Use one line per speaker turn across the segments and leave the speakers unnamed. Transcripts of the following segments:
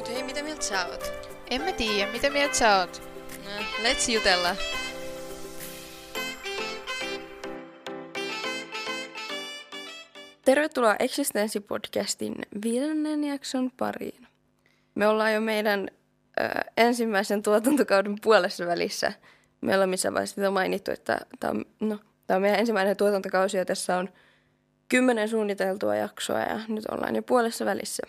Mut hei, mitä mieltä sä oot?
En mä tiedä, mitä mieltä sä oot?
No, let's jutella.
Tervetuloa Existenssi-podcastin viidennen jakson pariin. Me ollaan jo meidän ö, ensimmäisen tuotantokauden puolessa välissä. Me ollaan missä vaiheessa sitä mainittu, että tämä on, no, on meidän ensimmäinen tuotantokausi ja tässä on kymmenen suunniteltua jaksoa ja nyt ollaan jo puolessa välissä.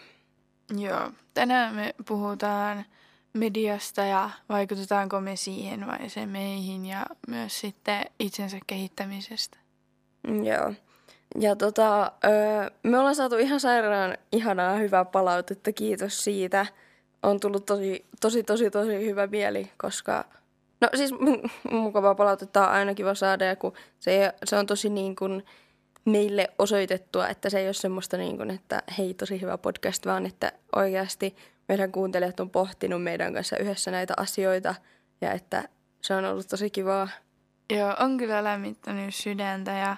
Joo. Tänään me puhutaan mediasta ja vaikutetaanko me siihen vai se meihin ja myös sitten itsensä kehittämisestä.
Joo. Ja tota, me ollaan saatu ihan sairaan ihanaa hyvää palautetta, kiitos siitä. On tullut tosi, tosi, tosi, tosi hyvä mieli, koska... No siis mukavaa palautetta on aina kiva saada, ja kun se, se on tosi niin kuin meille osoitettua, että se ei ole semmoista niin kuin, että hei, tosi hyvä podcast, vaan että oikeasti meidän kuuntelijat on pohtinut meidän kanssa yhdessä näitä asioita, ja että se on ollut tosi kivaa.
Joo, on kyllä lämmittänyt sydäntä ja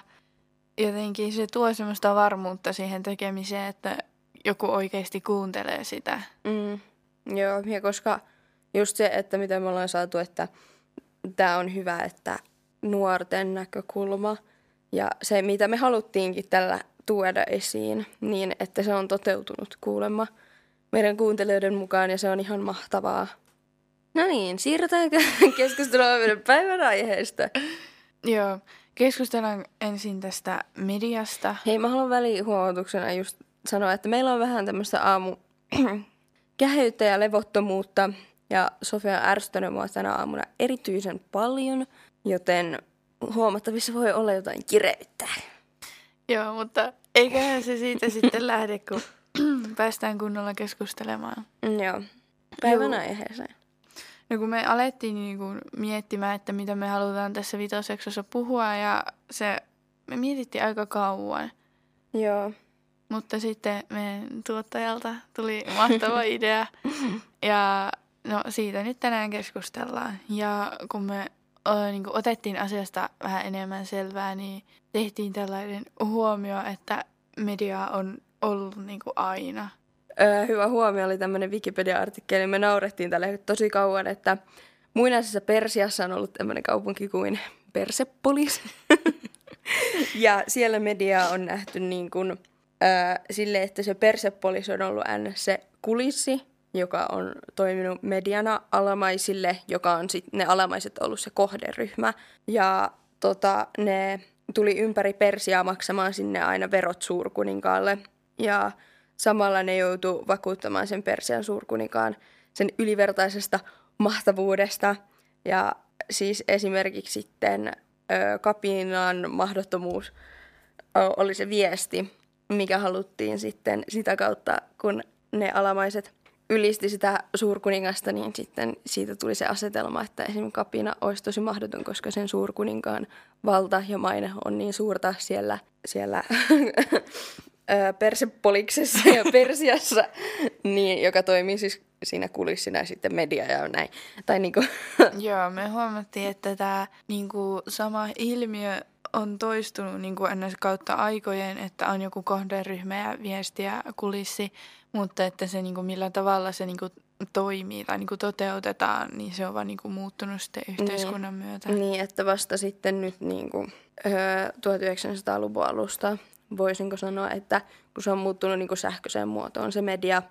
jotenkin se tuo semmoista varmuutta siihen tekemiseen, että joku oikeasti kuuntelee sitä.
Mm, joo, ja koska just se, että mitä me ollaan saatu, että tämä on hyvä, että nuorten näkökulma ja se, mitä me haluttiinkin tällä tuoda esiin, niin että se on toteutunut kuulemma meidän kuuntelijoiden mukaan ja se on ihan mahtavaa. No niin, siirrytäänkö keskustelua meidän päivän aiheesta?
Joo, keskustellaan ensin tästä mediasta.
Hei, mä haluan välihuomautuksena just sanoa, että meillä on vähän tämmöistä aamu käheyttä ja levottomuutta. Ja Sofia on ärsyttänyt mua tänä aamuna erityisen paljon, joten huomattavissa voi olla jotain kireyttä.
Joo, mutta eiköhän se siitä sitten lähde, kun päästään kunnolla keskustelemaan.
Mm, Joo, päivän
Joo.
aiheeseen.
No kun me alettiin niinku miettimään, että mitä me halutaan tässä vitoseksossa puhua ja se, me mietittiin aika kauan.
Joo,
Mutta sitten meidän tuottajalta tuli mahtava idea ja no siitä nyt tänään keskustellaan. Ja kun me ö, niin kuin otettiin asiasta vähän enemmän selvää, niin tehtiin tällainen huomio, että media on ollut niin kuin aina.
öö, hyvä huomio oli tämmöinen Wikipedia-artikkeli. Me naurettiin tälle tosi kauan, että muinaisessa Persiassa on ollut tämmöinen kaupunki kuin Persepolis. ja siellä media on nähty niin kuin, öö, sille, että se Persepolis on ollut se kulissi, joka on toiminut mediana alamaisille, joka on sitten ne alamaiset ollut se kohderyhmä. Ja tota, ne tuli ympäri Persiaa maksamaan sinne aina verot suurkuninkaalle. Ja samalla ne joutu vakuuttamaan sen Persian suurkuninkaan sen ylivertaisesta mahtavuudesta. Ja siis esimerkiksi sitten ö, kapinan mahdottomuus oli se viesti, mikä haluttiin sitten sitä kautta, kun ne alamaiset ylisti sitä suurkuningasta, niin sitten siitä tuli se asetelma, että esimerkiksi kapina olisi tosi mahdoton, koska sen suurkuninkaan valta ja maine on niin suurta siellä, siellä Persepoliksessa ja Persiassa, niin, joka toimii siis siinä kulissina ja sitten media ja näin. Tai niinku,
Joo, me huomattiin, että tämä niinku, sama ilmiö on toistunut niinku, ennäs kautta aikojen, että on joku kohderyhmä ja viesti ja kulissi, mutta että se niinku, millä tavalla se niinku, toimii tai niinku, toteutetaan, niin se on vaan niinku, muuttunut sitten yhteiskunnan myötä.
Niin, että vasta sitten nyt niin kuin, öö, 1900-luvun alusta voisinko sanoa, että kun se on muuttunut niin kuin sähköiseen muotoon se media,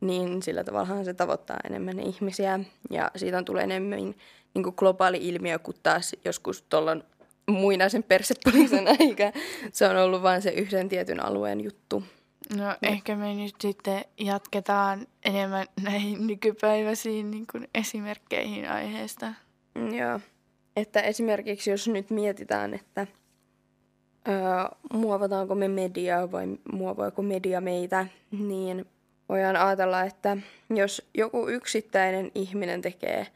niin sillä tavallahan se tavoittaa enemmän ihmisiä ja siitä on tulee enemmän niin kuin globaali ilmiö kuin taas joskus tuolloin muinaisen persepolisen aika. Se on ollut vain se yhden tietyn alueen juttu.
No ehkä me nyt sitten jatketaan enemmän näihin nykypäiväisiin niin kuin esimerkkeihin aiheesta.
Mm, Joo. Että esimerkiksi jos nyt mietitään, että öö, muovataanko me mediaa vai muovaako media meitä, niin voidaan ajatella, että jos joku yksittäinen ihminen tekee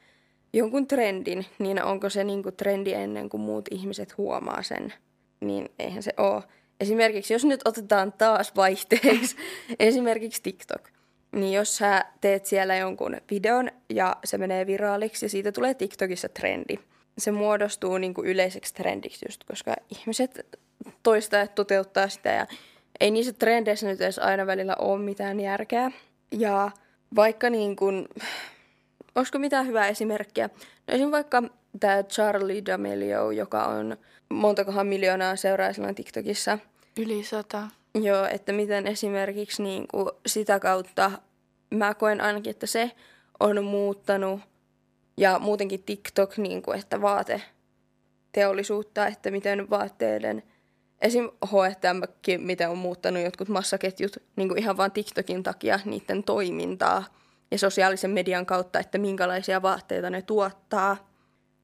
jonkun trendin, niin onko se niinku trendi ennen kuin muut ihmiset huomaa sen, niin eihän se ole. Esimerkiksi jos nyt otetaan taas vaihteeksi esimerkiksi TikTok, niin jos sä teet siellä jonkun videon ja se menee viraaliksi ja siitä tulee TikTokissa trendi, se muodostuu niin kuin yleiseksi trendiksi just, koska ihmiset toistaa ja toteuttaa sitä ja ei niissä trendeissä nyt edes aina välillä ole mitään järkeä. Ja vaikka niin kuin, olisiko mitään hyvää esimerkkiä? No esim. vaikka tämä Charlie D'Amelio, joka on montakohan miljoonaa seuraajalla TikTokissa.
Yli sata.
Joo, että miten esimerkiksi niin kuin sitä kautta mä koen ainakin, että se on muuttanut ja muutenkin TikTok, niin kuin, että vaate teollisuutta, että miten vaatteiden, esim. H&M, miten on muuttanut jotkut massaketjut niin kuin ihan vain TikTokin takia niiden toimintaa ja sosiaalisen median kautta, että minkälaisia vaatteita ne tuottaa,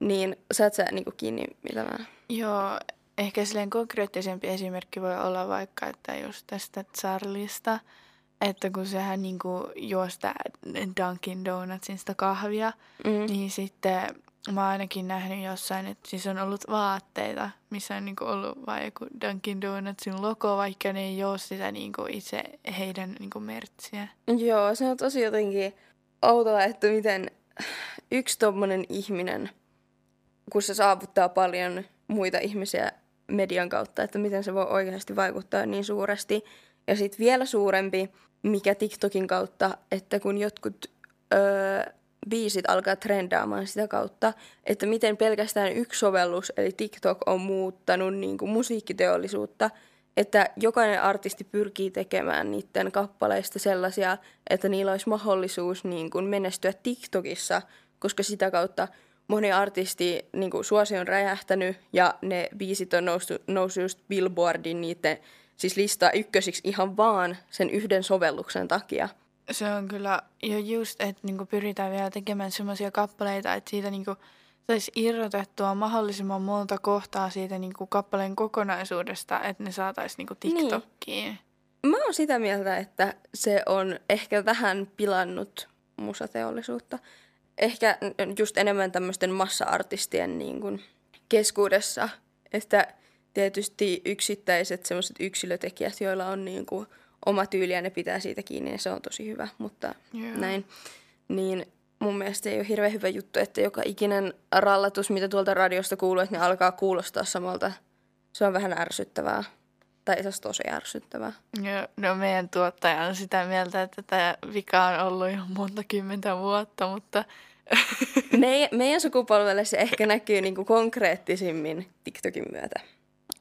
niin saat sä niin kuin kiinni, mitä mä...
Joo, ehkä silleen konkreettisempi esimerkki voi olla vaikka, että just tästä Charlista, että kun sehän niinku juo sitä Dunkin Donutsin sitä kahvia,
Mm.
niin sitten mä oon ainakin nähnyt jossain, että siis on ollut vaatteita, missä on niinku ollut vain joku Dunkin Donutsin logo, vaikka ne ei ole sitä niinku itse heidän niinku mertsiä.
Joo, se on tosi jotenkin outoa, että miten yksi tommonen ihminen, kun se saavuttaa paljon muita ihmisiä median kautta, että miten se voi oikeasti vaikuttaa niin suuresti. Ja sitten vielä suurempi, mikä TikTokin kautta, että kun jotkut öö, biisit alkaa trendaamaan sitä kautta, että miten pelkästään yksi sovellus, eli TikTok, on muuttanut niin kuin musiikkiteollisuutta, että jokainen artisti pyrkii tekemään niiden kappaleista sellaisia, että niillä olisi mahdollisuus niin kuin menestyä TikTokissa, koska sitä kautta moni artisti niin kuin suosio on räjähtänyt ja ne biisit on noussut, noussut just Billboardin niiden siis listaa ykkösiksi ihan vaan sen yhden sovelluksen takia.
Se on kyllä jo just, että niinku pyritään vielä tekemään semmoisia kappaleita, että siitä niinku saisi irrotettua mahdollisimman monta kohtaa siitä niinku kappaleen kokonaisuudesta, että ne saataisiin niinku TikTokkiin.
Mä oon sitä mieltä, että se on ehkä vähän pilannut musateollisuutta. Ehkä just enemmän tämmöisten massa-artistien niin kuin keskuudessa, että tietysti yksittäiset semmoiset yksilötekijät, joilla on niin kuin oma tyyli ja ne pitää siitä kiinni, niin se on tosi hyvä, mutta
Joo.
näin. Niin mun mielestä ei ole hirveän hyvä juttu, että joka ikinen rallatus, mitä tuolta radiosta kuuluu, että ne alkaa kuulostaa samalta. Se on vähän ärsyttävää. Tai itse asiassa tosi ärsyttävää.
Joo, no meidän tuottaja on sitä mieltä, että tämä vika on ollut jo monta kymmentä vuotta, mutta
Me, meidän sukupolvelle se ehkä näkyy niinku konkreettisimmin TikTokin myötä.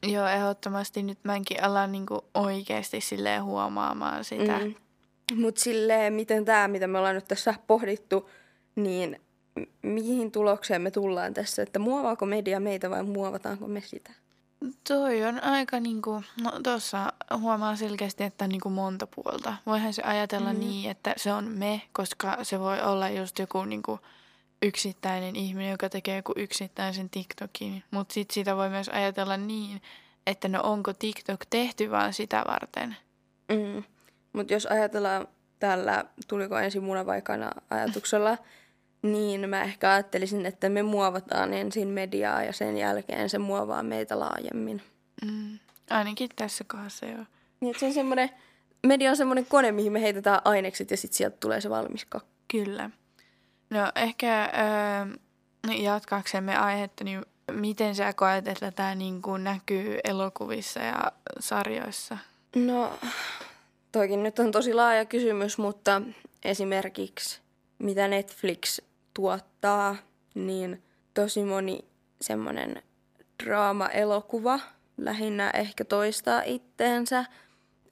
Joo, ehdottomasti nyt mäkin alan niinku oikeasti silleen huomaamaan sitä.
Mm. Mutta silleen, miten tämä, mitä me ollaan nyt tässä pohdittu, niin mihin tulokseen me tullaan tässä, että muovaako media meitä vai muovataanko me sitä?
Toi on aika niinku, no tuossa huomaa selkeästi, että on niinku monta puolta. Voihan se ajatella
mm.
niin, että se on me, koska se voi olla just joku niinku yksittäinen ihminen, joka tekee joku yksittäisen TikTokin. Mutta sitten sitä voi myös ajatella niin, että no onko TikTok tehty vaan sitä varten.
Mm. Mutta jos ajatellaan tällä tuliko ensin muna vai kana ajatuksella, niin mä ehkä ajattelisin, että me muovataan ensin mediaa ja sen jälkeen se muovaa meitä laajemmin.
Mm. Ainakin tässä kohdassa joo.
Niin, se on semmoinen, media on semmoinen kone, mihin me heitetään ainekset ja sitten sieltä tulee se valmis kakku.
Kyllä. No ehkä öö, jatkaaksemme aihetta, niin miten sä koet, että tämä niinku näkyy elokuvissa ja sarjoissa?
No, toikin nyt on tosi laaja kysymys, mutta esimerkiksi mitä Netflix tuottaa, niin tosi moni semmoinen draama-elokuva lähinnä ehkä toistaa itteensä.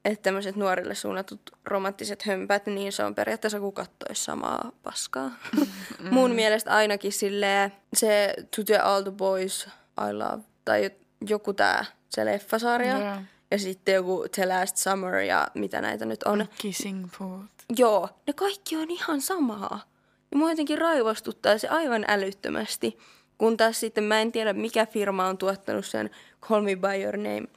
Että tämmöiset nuorille suunnatut romanttiset hömpät, niin se on periaatteessa kuin kattoisi samaa paskaa. Mm. Mun mielestä ainakin silleen se To the All the Boys I Love, tai joku tää, se leffasarja.
Joo.
Ja sitten joku The Last Summer ja mitä näitä nyt on.
Kissing Booth.
Joo, ne kaikki on ihan samaa. Ja mua jotenkin raivostuttaa se aivan älyttömästi. Kun taas sitten mä en tiedä, mikä firma on tuottanut sen Call Me By Your Name.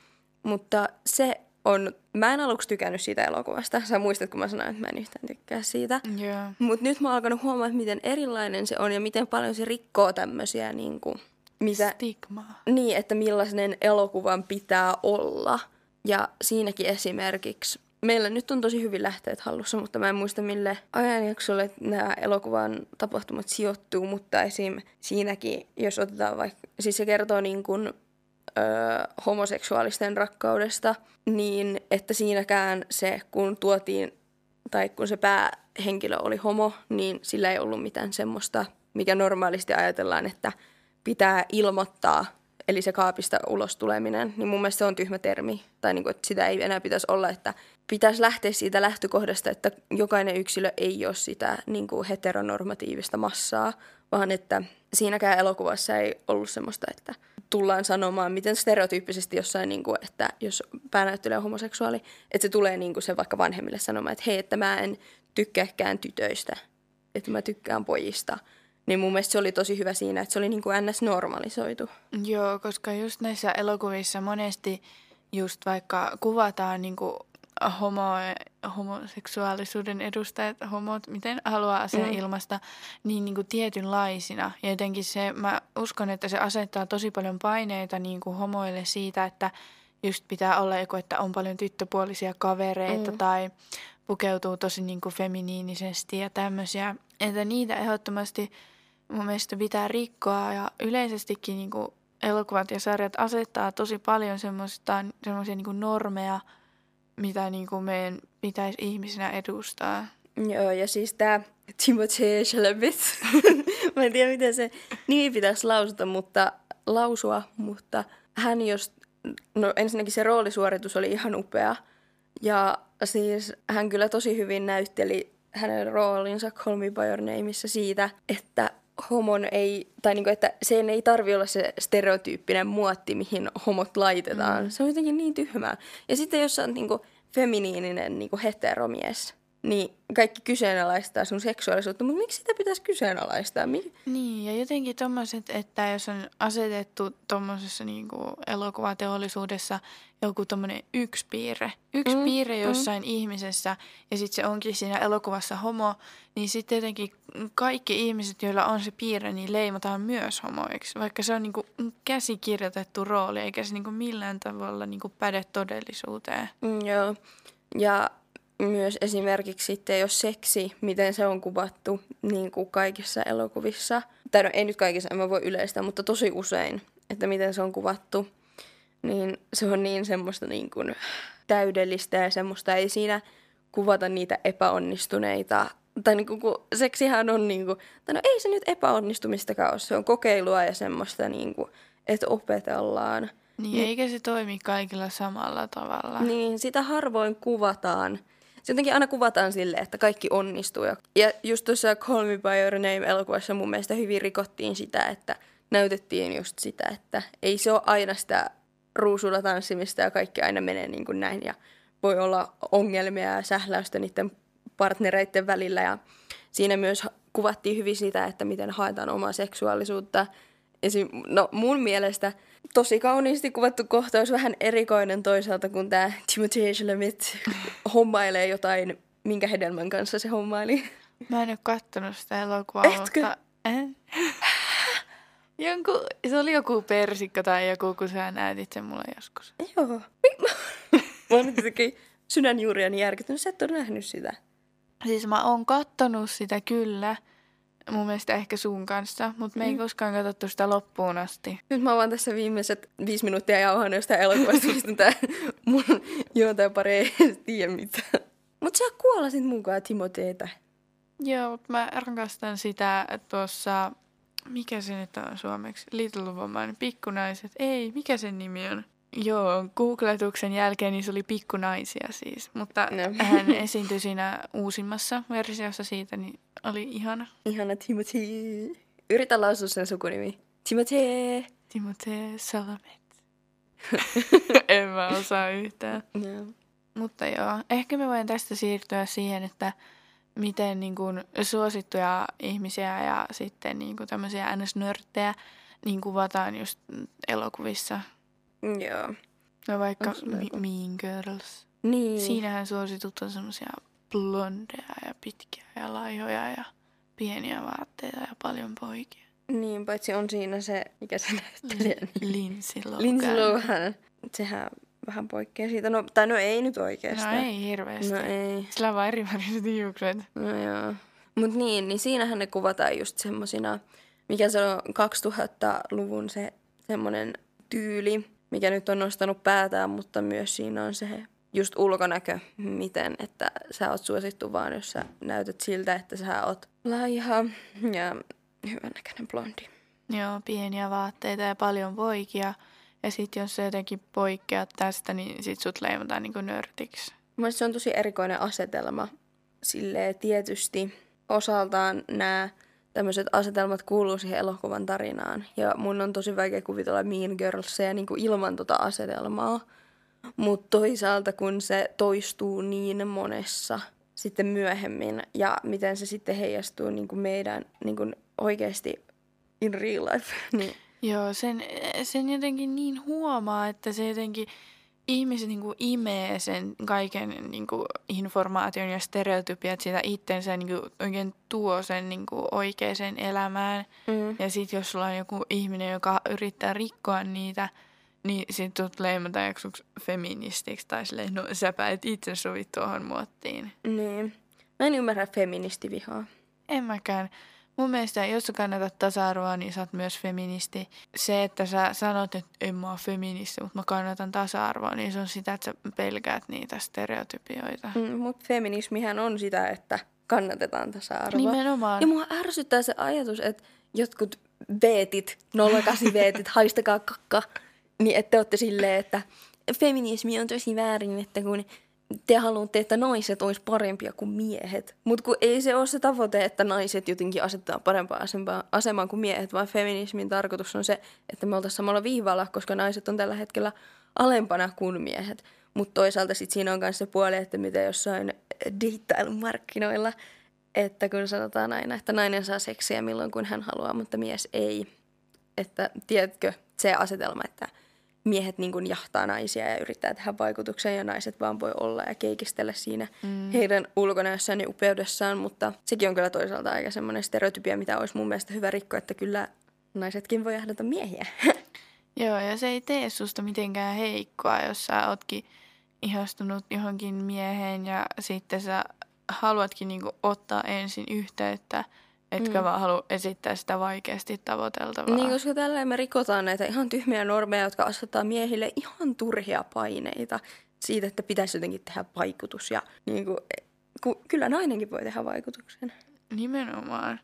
Mutta se on, mä en aluksi tykännyt siitä elokuvasta. Sä muistat, kun mä sanoin, että mä en yhtään tykkää siitä.
Joo.
Mutta nyt mä oon alkanut huomaa, että miten erilainen se on ja miten paljon se rikkoo tämmöisiä, niin kuin, mitä,
Stigmaa.
niin, että millainen elokuvan pitää olla. Ja siinäkin esimerkiksi, meillä nyt on tosi hyvin lähteet hallussa, mutta mä en muista mille ajanjaksolle nämä elokuvan tapahtumat sijoittuu, mutta esim. siinäkin, jos otetaan vaikka, siis se kertoo niin kuin, ö, homoseksuaalisten rakkaudesta, niin että siinäkään se, kun tuotiin tai kun se päähenkilö oli homo, niin sillä ei ollut mitään semmoista, mikä normaalisti ajatellaan, että pitää ilmoittaa, eli se kaapista ulos tuleminen, niin mun mielestä se on tyhmä termi. Tai niin kuin, että sitä ei enää pitäisi olla, että pitäisi lähteä siitä lähtökohdasta, että jokainen yksilö ei ole sitä niin kuin heteronormatiivista massaa, vaan että siinäkään elokuvassa ei ollut semmoista, että tullaan sanomaan, miten stereotyyppisesti jossain, niin kuin, että jos päänäyttelijä on homoseksuaali, että se tulee niin kuin se vaikka vanhemmille sanomaan, että hei, että mä en tykkääkään tytöistä, että mä tykkään pojista. Niin mun mielestä se oli tosi hyvä siinä, että se oli niin kuin ns. normalisoitu.
Joo, koska just näissä elokuvissa monesti just vaikka kuvataan niin kuin homo, homoseksuaalisuuden edustajat, homot, miten haluaa asian mm. ilmasta, niin, niin kuin tietynlaisina. Ja jotenkin se, mä uskon, että se asettaa tosi paljon paineita niin kuin homoille siitä, että just pitää olla joku, että on paljon tyttöpuolisia kavereita mm. tai pukeutuu tosi niin kuin feminiinisesti ja tämmöisiä. Että niitä ehdottomasti mun mielestä pitää rikkoa ja yleisestikin niin kuin elokuvat ja sarjat asettaa tosi paljon semmoisia niin normeja – mitä niin kuin meidän pitäisi ihmisinä edustaa.
Joo, ja siis tämä Timothée Chalamet, mä en tiedä miten se nimi pitäisi lausuta, mutta lausua, mutta hän jos, no ensinnäkin se roolisuoritus oli ihan upea, ja siis hän kyllä tosi hyvin näytteli hänen roolinsa Call Me By Your Nameissa siitä, että homon ei, tai niinku, että sen ei tarvi olla se stereotyyppinen muotti, mihin homot laitetaan. Mm. Se on jotenkin niin tyhmää. Ja sitten jos on niinku feminiininen niinku heteromies, niin kaikki kyseenalaistaa sun seksuaalisuutta, mutta miksi sitä pitäisi kyseenalaistaa? Mik?
Niin, ja jotenkin tommoset, että jos on asetettu tuommoisessa niinku elokuvateollisuudessa joku tommonen yksi piirre, yksi mm, piirre mm. jossain mm. ihmisessä, ja sitten se onkin siinä elokuvassa homo, niin sitten jotenkin kaikki ihmiset, joilla on se piirre, niin leimataan myös homoiksi, vaikka se on niinku käsikirjoitettu rooli, eikä se niinku millään tavalla niinku päde todellisuuteen.
Mm, joo, ja myös esimerkiksi sitten, jos seksi, miten se on kuvattu niin kuin kaikissa elokuvissa, tai no ei nyt kaikissa, en mä voi yleistää, mutta tosi usein, että miten se on kuvattu, niin se on niin semmoista niin kuin täydellistä ja semmoista ei siinä kuvata niitä epäonnistuneita tai niin kuin, kun seksihän on niin kuin, tai no ei se nyt epäonnistumistakaan ole, se on kokeilua ja semmoista niin kuin, että opetellaan.
Niin, niin, eikä se toimi kaikilla samalla tavalla.
Niin, sitä harvoin kuvataan se jotenkin aina kuvataan sille, että kaikki onnistuu. Ja just tuossa Call Me By Your Name-elokuvassa mun mielestä hyvin rikottiin sitä, että näytettiin just sitä, että ei se ole aina sitä ruusulla tanssimista ja kaikki aina menee niin kuin näin. Ja voi olla ongelmia ja sähläystä niiden partnereiden välillä. Ja siinä myös kuvattiin hyvin sitä, että miten haetaan omaa seksuaalisuutta. Esim, no mun mielestä – tosi kauniisti kuvattu kohtaus, vähän erikoinen toisaalta, kun tämä Timothée Chalamet hommailee jotain, minkä hedelmän kanssa se hommaili.
Mä en ole kattonut sitä elokuvaa,
Etkö?
mutta... En. Jonku, se oli joku persikka tai joku, kun sä näytit sen mulle joskus.
Joo. Mä oon nyt sydänjuuriani järkyttynyt. Sä et ole nähnyt sitä.
Siis mä oon kattonut sitä kyllä, mun mielestä ehkä sun kanssa, mutta me ei mm. koskaan katsottu sitä loppuun asti.
Nyt mä oon tässä viimeiset viisi minuuttia jauhannut jostain elokuvasta, mistä tää mun pari ei tiedä mitään. Mut sä kuolasit mukaan Timoteeta.
Joo, mutta mä rakastan sitä tuossa, mikä se nyt on suomeksi, Little Woman, pikkunaiset. Ei, mikä sen nimi on? Joo, googletuksen jälkeen niin se oli pikkunaisia siis, mutta no. hän esiintyi siinä uusimmassa versiossa siitä, niin oli ihana.
Ihana Timothy. Yritä lausua sen sukunimi. Timothy.
Timothy Salamet. en mä osaa yhtään. No. Mutta joo, ehkä me voin tästä siirtyä siihen, että miten niin kuin, suosittuja ihmisiä ja sitten niin kuin, tämmöisiä NS-nörttejä niin kuvataan just elokuvissa.
Joo.
No vaikka Mean Girls.
Niin.
Siinähän suositut on semmoisia blondeja ja pitkiä ja laihoja ja pieniä vaatteita ja paljon poikia.
Niin, paitsi on siinä se, mikä se näyttelijä.
Lindsay Lohan.
Lindsay Lohan. Sehän vähän poikkeaa siitä. No, tai no ei nyt oikeastaan.
No ei hirveästi.
No ei.
Sillä on vaan eri hiukset.
No joo. Mut niin, niin siinähän ne kuvataan just semmosina, mikä se on 2000-luvun se semmonen tyyli, mikä nyt on nostanut päätään, mutta myös siinä on se just ulkonäkö, miten, että sä oot suosittu vaan, jos sä näytät siltä, että sä oot laiha ja hyvän näköinen blondi.
Joo, pieniä vaatteita ja paljon poikia. Ja sitten jos sä jotenkin poikkeat tästä, niin sit sut leimataan niinku nörtiksi.
Mielestäni se on tosi erikoinen asetelma. Silleen tietysti osaltaan nämä tämmöiset asetelmat kuuluu siihen elokuvan tarinaan. Ja mun on tosi vaikea kuvitella Mean Girlsia niin kuin ilman tota asetelmaa. Mutta toisaalta kun se toistuu niin monessa sitten myöhemmin ja miten se sitten heijastuu niin kuin meidän niin kuin oikeasti in real life, niin
Joo, sen, sen jotenkin niin huomaa, että se jotenkin ihmiset niin kuin imee sen kaiken niin kuin informaation ja stereotypiat sitä itsensä niin kuin oikein tuo sen niin kuin oikeaan elämään.
mm,
Ja sitten jos sulla on joku ihminen, joka yrittää rikkoa niitä, niin sit sut leimataan joksi feministiksi tai silleen, no säpä et itse sovi tuohon muottiin.
niin. Mä en ymmärrä feministivihaa.
En mäkään. Mun mielestä, jos sä kannatat tasa-arvoa, niin sä oot myös feministi. Se, että sä sanot, että en mä oo feministi, mutta mä kannatan tasa-arvoa, niin se on sitä, että sä pelkäät niitä stereotypioita.
Mm, Mutta feminismihän on sitä, että kannatetaan tasa-arvoa.
Nimenomaan.
Ja mua ärsyttää se ajatus, että jotkut veetit, 08 veetit, haistakaa kakka, niin että te olette silleen, että feminismi on tosi väärin, että kun te haluatte, että naiset olisi parempia kuin miehet. Mutta kun ei se ole se tavoite, että naiset jotenkin asettaa parempaan asemaan, asemaan kuin miehet, vaan feminismin tarkoitus on se, että me oltaisiin samalla viivalla, koska naiset on tällä hetkellä alempana kuin miehet. Mutta toisaalta sit siinä on myös se puoli, että mitä jossain deittailumarkkinoilla, että kun sanotaan aina, että nainen saa seksiä milloin kun hän haluaa, mutta mies ei. Että tiedätkö se asetelma, että miehet niin kuin jahtaa naisia ja yrittää tehdä vaikutuksen ja naiset vaan voi olla ja keikistellä siinä mm. heidän ulkonäössään ja upeudessaan, mutta sekin on kyllä toisaalta aika semmoinen stereotypia, mitä olisi mun mielestä hyvä rikkoa, että kyllä naisetkin voi jahdata miehiä.
Joo, ja se ei tee susta mitenkään heikkoa, jos sä ootkin ihastunut johonkin mieheen ja sitten sä haluatkin niinku ottaa ensin yhteyttä, etkä
Mm.
vaan halua esittää sitä vaikeasti tavoiteltavaa.
Niin, koska tällä me rikotaan näitä ihan tyhmiä normeja, jotka asettaa miehille ihan turhia paineita siitä, että pitäisi jotenkin tehdä vaikutus. Ja niin kuin, kun, kyllä nainenkin voi tehdä vaikutuksen.
Nimenomaan.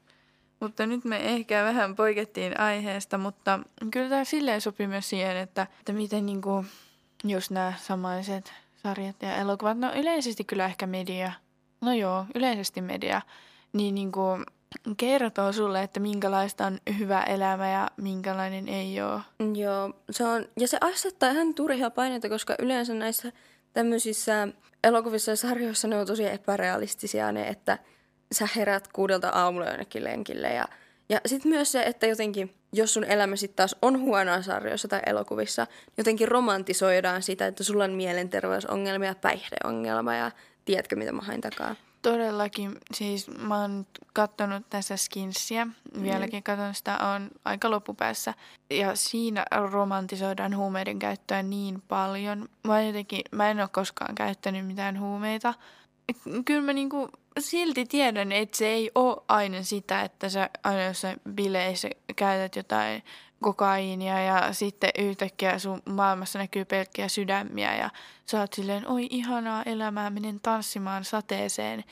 Mutta nyt me ehkä vähän poikettiin aiheesta, mutta kyllä tämä silleen sopii myös siihen, että, että miten niinku just nämä samaiset sarjat ja elokuvat, no yleisesti kyllä ehkä media, no joo, yleisesti media, niin niinku kertoo sulle, että minkälaista on hyvä elämä ja minkälainen ei ole.
Joo, se on, ja se asettaa ihan turhia paineita, koska yleensä näissä tämmöisissä elokuvissa ja sarjoissa ne on tosi epärealistisia ne, että sä herät kuudelta aamulla jonnekin lenkille ja ja sitten myös se, että jotenkin, jos sun elämä sitten taas on huonoa sarjoissa tai elokuvissa, jotenkin romantisoidaan sitä, että sulla on mielenterveysongelmia, päihdeongelma ja tiedätkö, mitä mä hain takaa.
Todellakin, siis mä oon katsonut tässä Skinsia, vieläkin katon sitä, on aika loppupäässä. Ja siinä romantisoidaan huumeiden käyttöä niin paljon. Mä, jotenkin, mä en ole koskaan käyttänyt mitään huumeita. Kyllä mä niinku silti tiedän, että se ei ole aina sitä, että sä aina jossain bileissä käytät jotain kokaiinia ja sitten yhtäkkiä sun maailmassa näkyy pelkkiä sydämiä ja sä oot silleen, oi ihanaa elämää, menen tanssimaan sateeseen.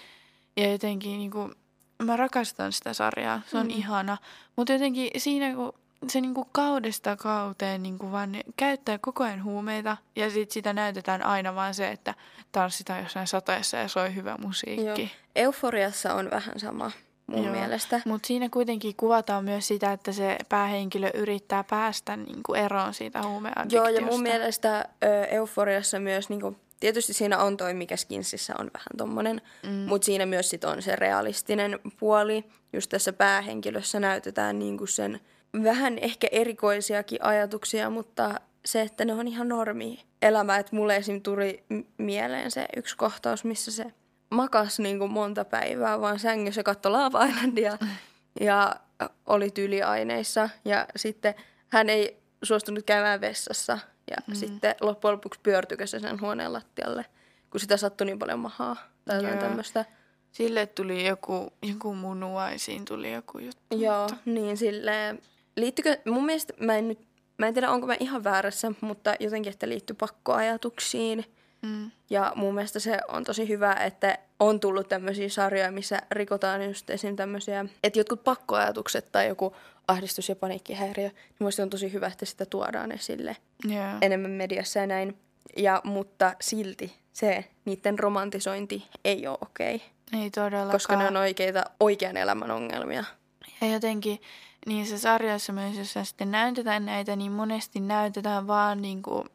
Ja jotenkin niinku, mä rakastan sitä sarjaa, se on Mm. ihana. Mutta jotenkin siinä, kun se niinku kaudesta kauteen niinku vaan ne käyttää koko ajan huumeita ja sit sitä näytetään aina vaan se, että tanssitaan jossain sateessa ja soi hyvä musiikki.
Joo. Euforiassa on vähän sama mun
Joo.
mielestä.
Mutta siinä kuitenkin kuvataan myös sitä, että se päähenkilö yrittää päästä niinku eroon siitä huumeaddiktiosta.
Joo, ja mun mielestä ö, Euforiassa myös, niinku, tietysti siinä on toi, mikä Skinsissä on vähän tommonen, mm. mutta siinä myös sit on se realistinen puoli. Just tässä päähenkilössä näytetään niinku sen vähän ehkä erikoisiakin ajatuksia, mutta se, että ne on ihan normi elämä. Että mulle esim. tuli mieleen se yksi kohtaus, missä se makas niinku monta päivää vaan sängyssä katto Lava Islandia ja oli tyliaineissa. Ja sitten hän ei suostunut käymään vessassa. Ja mm. sitten loppujen lopuksi pyörtykö se sen huoneen lattialle, kun sitä sattui niin paljon mahaa tai jotain tämmöistä.
Sille tuli joku, joku munuaisiin tuli joku juttu.
Joo,
mutta-
niin silleen, liittyykö, mun mielestä mä en nyt, mä en tiedä onko mä ihan väärässä, mutta jotenkin, että liittyy pakkoajatuksiin.
Mm.
Ja mun mielestä se on tosi hyvä, että on tullut tämmöisiä sarjoja, missä rikotaan just esim. tämmöisiä, että jotkut pakkoajatukset tai joku ahdistus- ja paniikkihäiriö, niin muista on tosi hyvä, että sitä tuodaan esille
Joo.
enemmän mediassa ja näin. Ja, mutta silti se, niiden romantisointi ei ole okei,
Ei todellakaan.
koska ne on oikeita oikean elämän ongelmia.
Ja jotenkin niissä sarjoissa myös, jossa sitten näytetään näitä, niin monesti näytetään vaan niin kuin,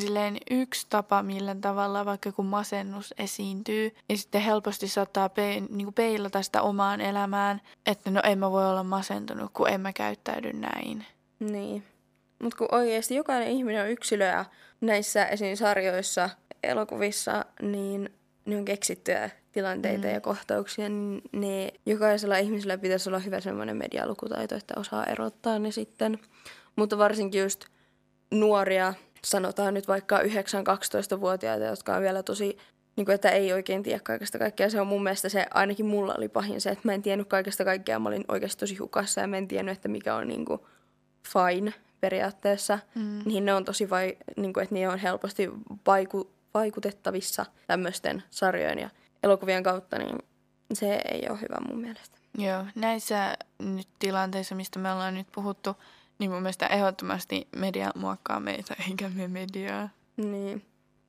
silleen yksi tapa, millä tavalla vaikka joku masennus esiintyy. Ja sitten helposti saattaa pe- niin kuin peilata sitä omaan elämään, että no en mä voi olla masentunut, kun en mä käyttäydy näin.
Niin. Mutta kun oikeasti jokainen ihminen on yksilö ja näissä esim. sarjoissa, elokuvissa, niin ne on keksittyjä tilanteita mm. ja kohtauksia, niin ne jokaisella ihmisellä pitäisi olla hyvä semmoinen medialukutaito, että osaa erottaa ne sitten. Mutta varsinkin just nuoria, sanotaan nyt vaikka 9-12-vuotiaita, jotka on vielä tosi, niin kuin, että ei oikein tiedä kaikesta kaikkea. Se on mun mielestä se, ainakin mulla oli pahin se, että mä en tiennyt kaikesta kaikkea. Mä olin oikeasti tosi hukassa ja mä en tiennyt, että mikä on niin kuin fine periaatteessa. Mm. Niin ne on tosi vai, niin kuin, että ne on helposti vaiku, vaikutettavissa tämmöisten sarjojen ja elokuvien kautta, niin se ei ole hyvä mun mielestä.
Joo, näissä nyt tilanteissa, mistä me ollaan nyt puhuttu, niin mun mielestä ehdottomasti media muokkaa meitä, eikä me mediaa.
Niin,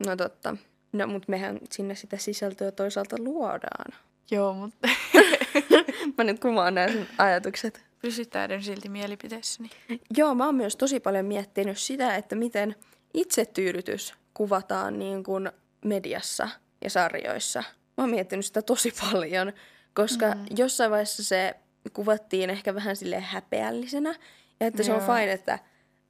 no totta. No, mutta mehän sinne sitä sisältöä toisaalta luodaan.
Joo, mutta
Mä nyt kumaan nämä sun ajatukset.
pysyttäydyn silti mielipiteessäni.
Joo, mä oon myös tosi paljon miettinyt sitä, että miten itsetyydytys kuvataan niin kuin mediassa ja sarjoissa. Mä oon miettinyt sitä tosi paljon, koska mm. jossain vaiheessa se kuvattiin ehkä vähän sille häpeällisenä. Ja että se on fine, että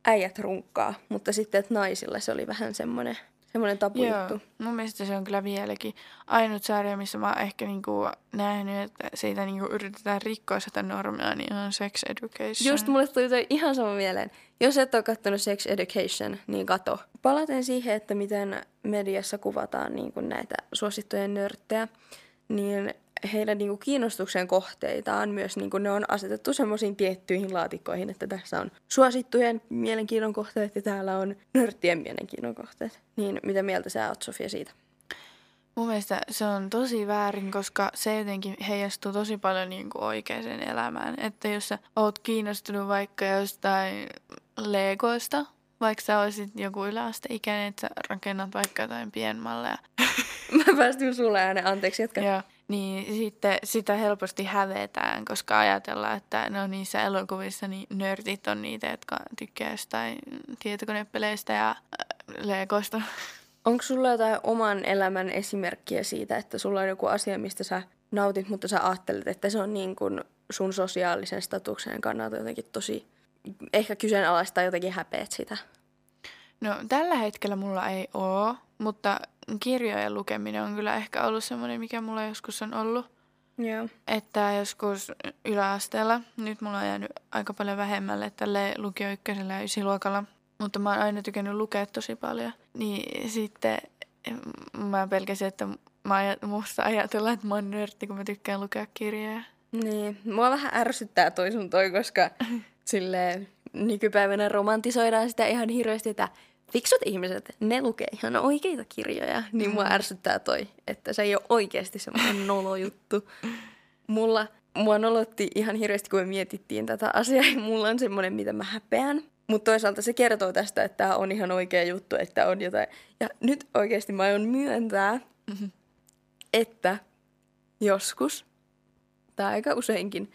äijät runkkaa, mutta sitten, että naisilla se oli vähän semmoinen, semmoinen tabujuttu.
Joo, mun mielestä se on kyllä vieläkin ainut sarja, missä mä oon ehkä niinku nähnyt, että siitä niinku yritetään rikkoa sitä normia, niin on Sex Education.
Just mulle tuli toi ihan sama mieleen. Jos et ole katsonut Sex Education, niin kato. Palaten siihen, että miten mediassa kuvataan niin kuin näitä suosittuja nörttejä, niin heidän niin kuin kiinnostuksen kohteitaan myös niin kuin ne on asetettu semmoisiin tiettyihin laatikkoihin, että tässä on suosittujen mielenkiinnon kohteet ja täällä on nörttien mielenkiinnon kohteet. Niin mitä mieltä sä oot, Sofia, siitä?
Mun mielestä se on tosi väärin, koska se jotenkin heijastuu tosi paljon niin kuin oikeaan elämään. Että jos sä oot kiinnostunut vaikka jostain Legoista, vaikka sä olisit joku yläasteikäinen, että sä rakennat vaikka jotain pienmalleja.
Mä päästin sulle äänen, anteeksi, jatka.
Joo. Niin sitten sitä helposti hävetään, koska ajatellaan, että no niissä elokuvissa niin nörtit on niitä, jotka tykkää jostain tietokonepeleistä ja äh, Legoista.
Onko sulla jotain oman elämän esimerkkiä siitä, että sulla on joku asia, mistä sä nautit, mutta sä ajattelet, että se on niin kuin sun sosiaalisen statuksen kannalta jotenkin tosi, ehkä kyseenalaista jotenkin häpeät sitä?
No tällä hetkellä mulla ei oo, mutta kirjojen lukeminen on kyllä ehkä ollut semmoinen, mikä mulla joskus on ollut.
Joo.
Että joskus yläasteella, nyt mulla on jäänyt aika paljon vähemmälle tälle lukio ykkösellä ja ysiluokalla, mutta mä oon aina tykännyt lukea tosi paljon. Niin sitten mä pelkäsin, että mä ajat, musta ajatellaan, että mä oon nörtti, kun mä tykkään lukea kirjoja.
Niin, mua vähän ärsyttää toi sun toi, koska silleen nykypäivänä romantisoidaan sitä ihan hirveästi, että fiksut ihmiset, ne lukee ihan oikeita kirjoja, niin mua ärsyttää toi, että se ei ole oikeasti semmoinen nolo juttu. Mulla, mua nolotti ihan hirveästi, kun me mietittiin tätä asiaa, ja mulla on semmoinen, mitä mä häpeän. Mutta toisaalta se kertoo tästä, että tämä on ihan oikea juttu, että on jotain. Ja nyt oikeasti mä aion myöntää,
Mhm.
että joskus, tai aika useinkin,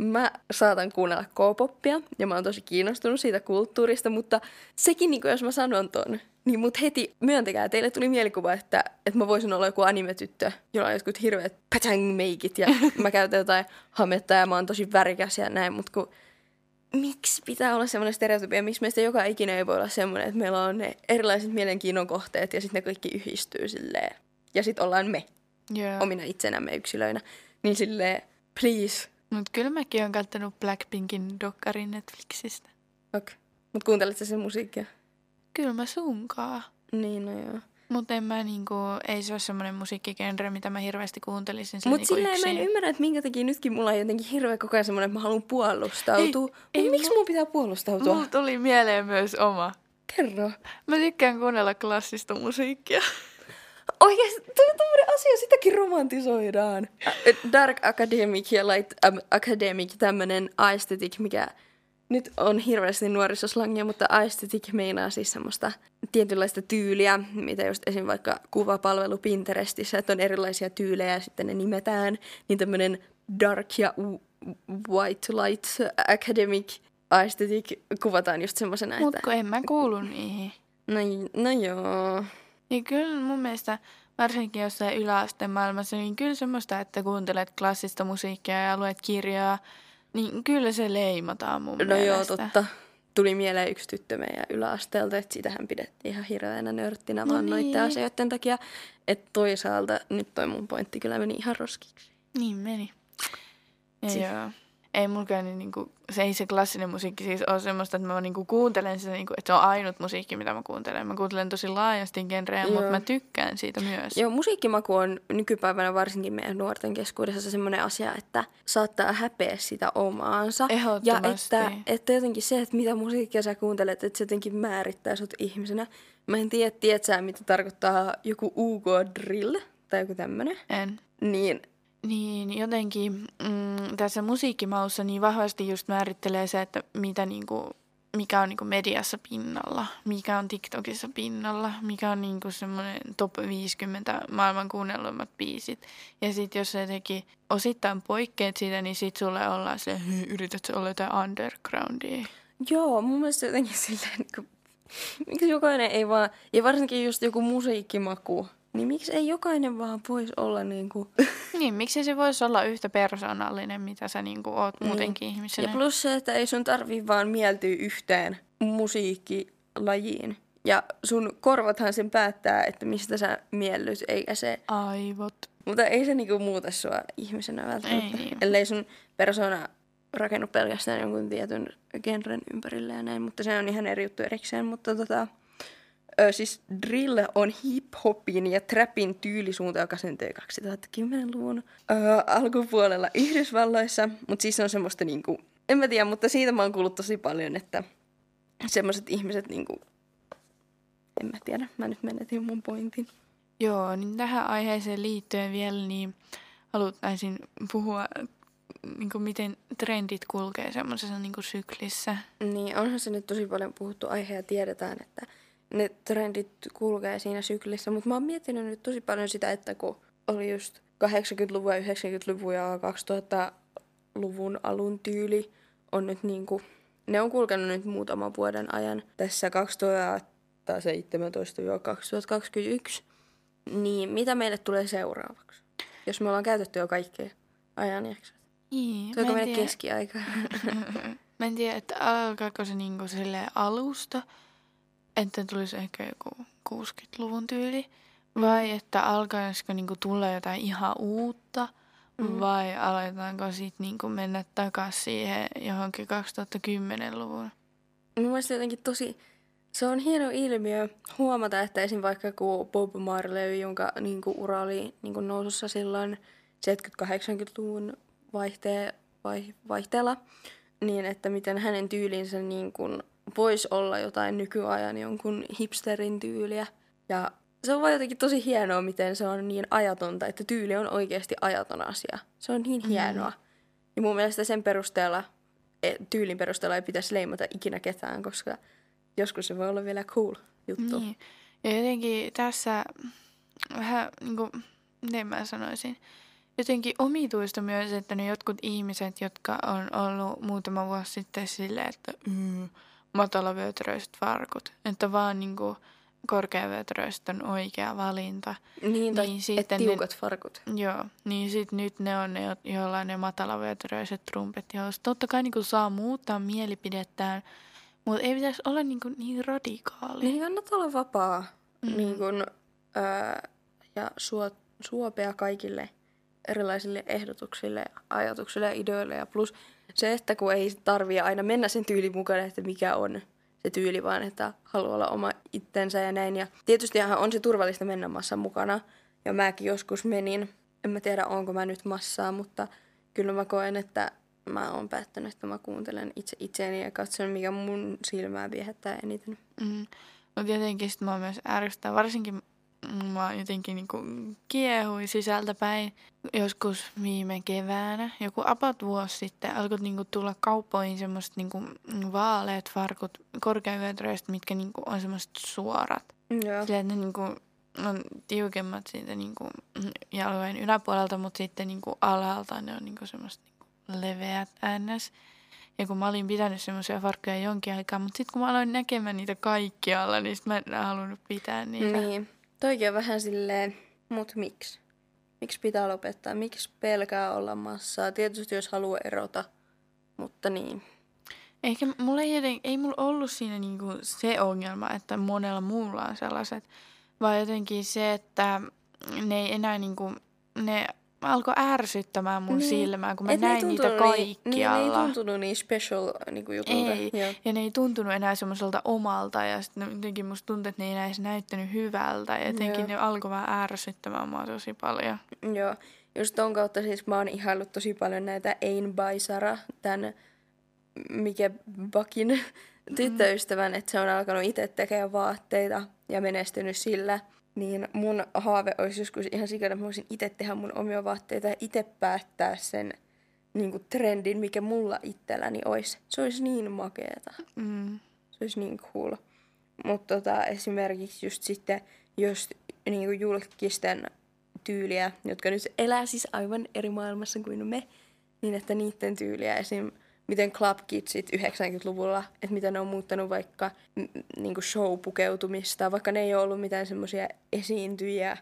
mä saatan kuunnella K-poppia ja mä oon tosi kiinnostunut siitä kulttuurista, mutta sekin, niin jos mä sanon ton, niin mut heti myöntäkää, teille tuli mielikuva, että, että mä voisin olla joku animetyttö, jolla on jotkut hirveät patang meikit ja mä käytän jotain hametta ja mä oon tosi värikäs ja näin, mutta kun miksi pitää olla semmoinen stereotypia, miksi meistä joka ikinä ei voi olla semmoinen, että meillä on ne erilaiset mielenkiinnon kohteet ja sitten ne kaikki yhdistyy silleen. Ja sitten ollaan me,
Joo.
omina itsenämme yksilöinä. Niin silleen, please,
Mutta kyllä mäkin oon kattonut Blackpinkin dokkarin Netflixistä.
ok. Mut kuuntelet sä sen musiikkia?
Kyllä mä sunkaa.
Niin, no joo.
Mutta en mä niinku, ei se ole semmoinen musiikkigenre, mitä mä hirveästi kuuntelisin sen
Mut
niinku
silleen mä en
yksin.
ymmärrä, että minkä takia nytkin mulla on jotenkin hirveä koko ajan semmoinen, että mä haluan puolustautua.
Ei,
Ei,
ei
miksi
mu-
mun pitää puolustautua?
Mulla tuli mieleen myös oma.
Kerro.
Mä tykkään kuunnella klassista musiikkia.
Oikeasti, toi on tommonen asia, sitäkin romantisoidaan. Dark Academic ja Light Academic, tämmönen aesthetic, mikä nyt on hirveästi nuorissa slangia, mutta aesthetic meinaa siis semmoista tietynlaista tyyliä, mitä just esim. vaikka kuvapalvelu Pinterestissä, että on erilaisia tyylejä ja sitten ne nimetään, niin tämmöinen dark ja white light academic aesthetic kuvataan just semmoisena, että...
Mutta en mä kuulu niihin.
No, no joo.
Niin kyllä mun mielestä varsinkin jossain yläasteen maailmassa, niin kyllä semmoista, että kuuntelet klassista musiikkia ja luet kirjaa, niin kyllä se leimataan mun
No
mielestä.
joo, totta. Tuli mieleen yksi tyttö meidän yläasteelta, että sitähän pidettiin ihan hirveänä nörttinä
No
vaan
niin.
noiden asioiden takia. Että toisaalta nyt toi mun pointti kyllä meni ihan roskiksi.
Niin meni. Ja
Si-
joo. Ei mulkaan niin, niinku, se ei se klassinen musiikki siis ole semmoista, että mä niinku kuuntelen sitä, niinku, että se on ainut musiikki, mitä mä kuuntelen. Mä kuuntelen tosi laajasti genrejä, mutta mä tykkään siitä myös.
Joo, musiikkimaku on nykypäivänä varsinkin meidän nuorten keskuudessa semmoinen asia, että saattaa häpeä sitä omaansa. Ja että, että jotenkin se, että mitä musiikkia sä kuuntelet, että se jotenkin määrittää sut ihmisenä. Mä en tiedä, tiedät sä, mitä tarkoittaa joku UK-drill tai joku tämmönen.
En.
Niin,
Niin, jotenkin mm, tässä musiikkimaussa niin vahvasti just määrittelee se, että mitä niinku, mikä on niinku mediassa pinnalla, mikä on TikTokissa pinnalla, mikä on niinku semmoinen top 50 maailman kuunnelluimmat biisit. Ja sitten jos sä jotenkin osittain poikkeat siitä, niin sit sulle ollaan se, "Hyi, yrität olla jotain undergroundia.
Joo, mun mielestä jotenkin silleen, niin kuin, miksi jokainen ei vaan, ja varsinkin just joku musiikkimaku, niin miksi ei jokainen vaan voisi olla niin kuin,
Niin, miksi se voisi olla yhtä persoonallinen, mitä sä niinku oot muutenkin
ja
ihmisenä.
plus se, että ei sun tarvii vaan mieltyä yhteen musiikkilajiin. Ja sun korvathan sen päättää, että mistä sä miellyt, eikä se,
Aivot.
mutta ei se niinku muuta sua ihmisenä välttämättä.
Ei niin.
Ellei sun persona rakennu pelkästään jonkun tietyn genren ympärille ja näin, mutta se on ihan eri juttu erikseen. Mutta tota, ö, siis drill on hip-hopin ja trapin tyylisuunta, joka syntyi 2010-luvun ö, alkupuolella Yhdysvalloissa. Mutta siis on semmoista niinku, en mä tiedä, mutta siitä mä oon kuullut tosi paljon, että semmoiset ihmiset niinku, en mä tiedä, mä nyt menetin mun pointin.
Joo, niin tähän aiheeseen liittyen vielä, niin haluaisin puhua, niin kuin miten trendit kulkee semmoisessa niin kuin syklissä.
Niin, onhan se nyt tosi paljon puhuttu aihe ja tiedetään, että ne trendit kulkee siinä syklissä. Mutta mä oon miettinyt nyt tosi paljon sitä, että kun oli just 80-luvun ja 90-luvun ja 2000-luvun alun tyyli on nyt niinku, ne on kulkenut nyt muutaman vuoden ajan tässä 2017-2021. Niin mitä meille tulee seuraavaksi? Jos me ollaan käytetty jo kaikkea ajanjaksoa.
Niin,
Tuleeko meille
tiedä,
keskiaika?
mä en tiedä, että alkaako se niin kuin silleen alusta, että tulisi ehkä joku 60-luvun tyyli, vai että alkaisiko niin kuin tulla jotain ihan uutta,
Mm.
vai aletaanko sitten niin kuin mennä takaisin siihen johonkin 2010-luvun.
Mun mielestä jotenkin tosi, se on hieno ilmiö huomata, että esim. vaikka kun Bob Marley, jonka niin kuin, ura oli niin kuin, nousussa silloin 70-80-luvun vaihtee, vai, vaihteella, niin että miten hänen tyylinsä niin kuin, voisi olla jotain nykyajan jonkun hipsterin tyyliä. Ja se on vaan jotenkin tosi hienoa, miten se on niin ajatonta, että tyyli on oikeasti ajaton asia. Se on niin hienoa. Ja mun mielestä sen perusteella, e- tyylin perusteella ei pitäisi leimata ikinä ketään, koska joskus se voi olla vielä cool juttu.
Niin. Ja jotenkin tässä vähän niin kuin, miten mä sanoisin, jotenkin omituista myös, että ne jotkut ihmiset, jotka on ollut muutama vuosi sitten silleen, että mm, matalavyötäröiset farkut, että vaan niin kuin, korkeavyötäröiset on oikea valinta.
Niin, tai
Niin,
et
sitten ne-
tiukat farkut.
Joo, niin sit nyt ne on ne, jo- joilla on ne matalavyötäröiset trumpettihousut. Totta kai niin kuin saa muuttaa mielipidettään, mutta ei pitäisi olla niin, kuin niin radikaali.
Niin kannattaa olla vapaa
Mm.
niin kun, ää, ja suo, suopea kaikille erilaisille ehdotuksille, ajatuksille ja ideoille. Ja plus se, että kun ei tarvii aina mennä sen tyylin mukaan, että mikä on se tyyli, vaan että haluaa olla oma itsensä ja näin. Ja tietysti on se turvallista mennä massan mukana. Ja mäkin joskus menin, en mä tiedä onko mä nyt massaa, mutta kyllä mä koen, että mä oon päättänyt, että mä kuuntelen itse itseäni ja katson, mikä mun silmää viehättää eniten.
Mm. Mutta jotenkin sit mä myös ärsyttää, varsinkin mä jotenkin niinku kiehui sisältä päin. Joskus viime keväänä, joku apat vuosi sitten, alkoi niinku tulla kauppoihin semmoista niinku vaaleat farkut korkeavyötäröistä, mitkä niinku on semmoiset suorat.
Joo.
Sillä, että ne niinku on tiukemmat siitä niinku jalkojen yläpuolelta, mutta sitten niinku alalta ne on niinku semmoista niinku leveät ns. Ja kun mä olin pitänyt semmoisia farkkuja jonkin aikaa, mutta sitten kun mä aloin näkemään niitä kaikkialla, niin sit mä en halunnut pitää niitä.
Niin. Toikin on vähän silleen, mut miksi? Miksi pitää lopettaa? Miksi pelkää olla massaa? Tietysti jos haluaa erota, mutta niin.
Ehkä mulla ei, joten, ei mulla ollut siinä niinku se ongelma, että monella muulla on sellaiset, vaan jotenkin se, että ne ei enää niinku, ne alkoi ärsyttämään mun
Niin.
silmää, kun mä
Et ne
näin niitä
tuntunut Niin, ne
kaikkialla.
ei tuntunut niin special niin jutulta.
Ei.
Joo.
Ja ne ei tuntunut enää semmoiselta omalta ja sitten jotenkin musta tuntui, että ne ei enää edes näyttänyt hyvältä. Ja jotenkin ne alkoi vähän ärsyttämään mua tosi paljon.
Joo. Just ton kautta siis mä oon ihaillut tosi paljon näitä Ein Baisara, tämän Mike Bakin tyttöystävän, että se on alkanut itse tekemään vaatteita ja menestynyt sillä. Niin mun haave olisi joskus ihan sikana, että mä voisin itse tehdä mun omia vaatteita ja itse päättää sen niin kuin trendin, mikä mulla itselläni olisi. Se olisi niin makeeta.
Mm.
Se olisi niin cool. Mutta tota, esimerkiksi just sitten, jos niinku julkisten tyyliä, jotka nyt elää siis aivan eri maailmassa kuin me, niin että niiden tyyliä esim. Miten Club Kidsit 90-luvulla, että miten ne on muuttanut vaikka n- niinku show-pukeutumista, vaikka ne ei ole ollut mitään semmoisia esiintyjiä,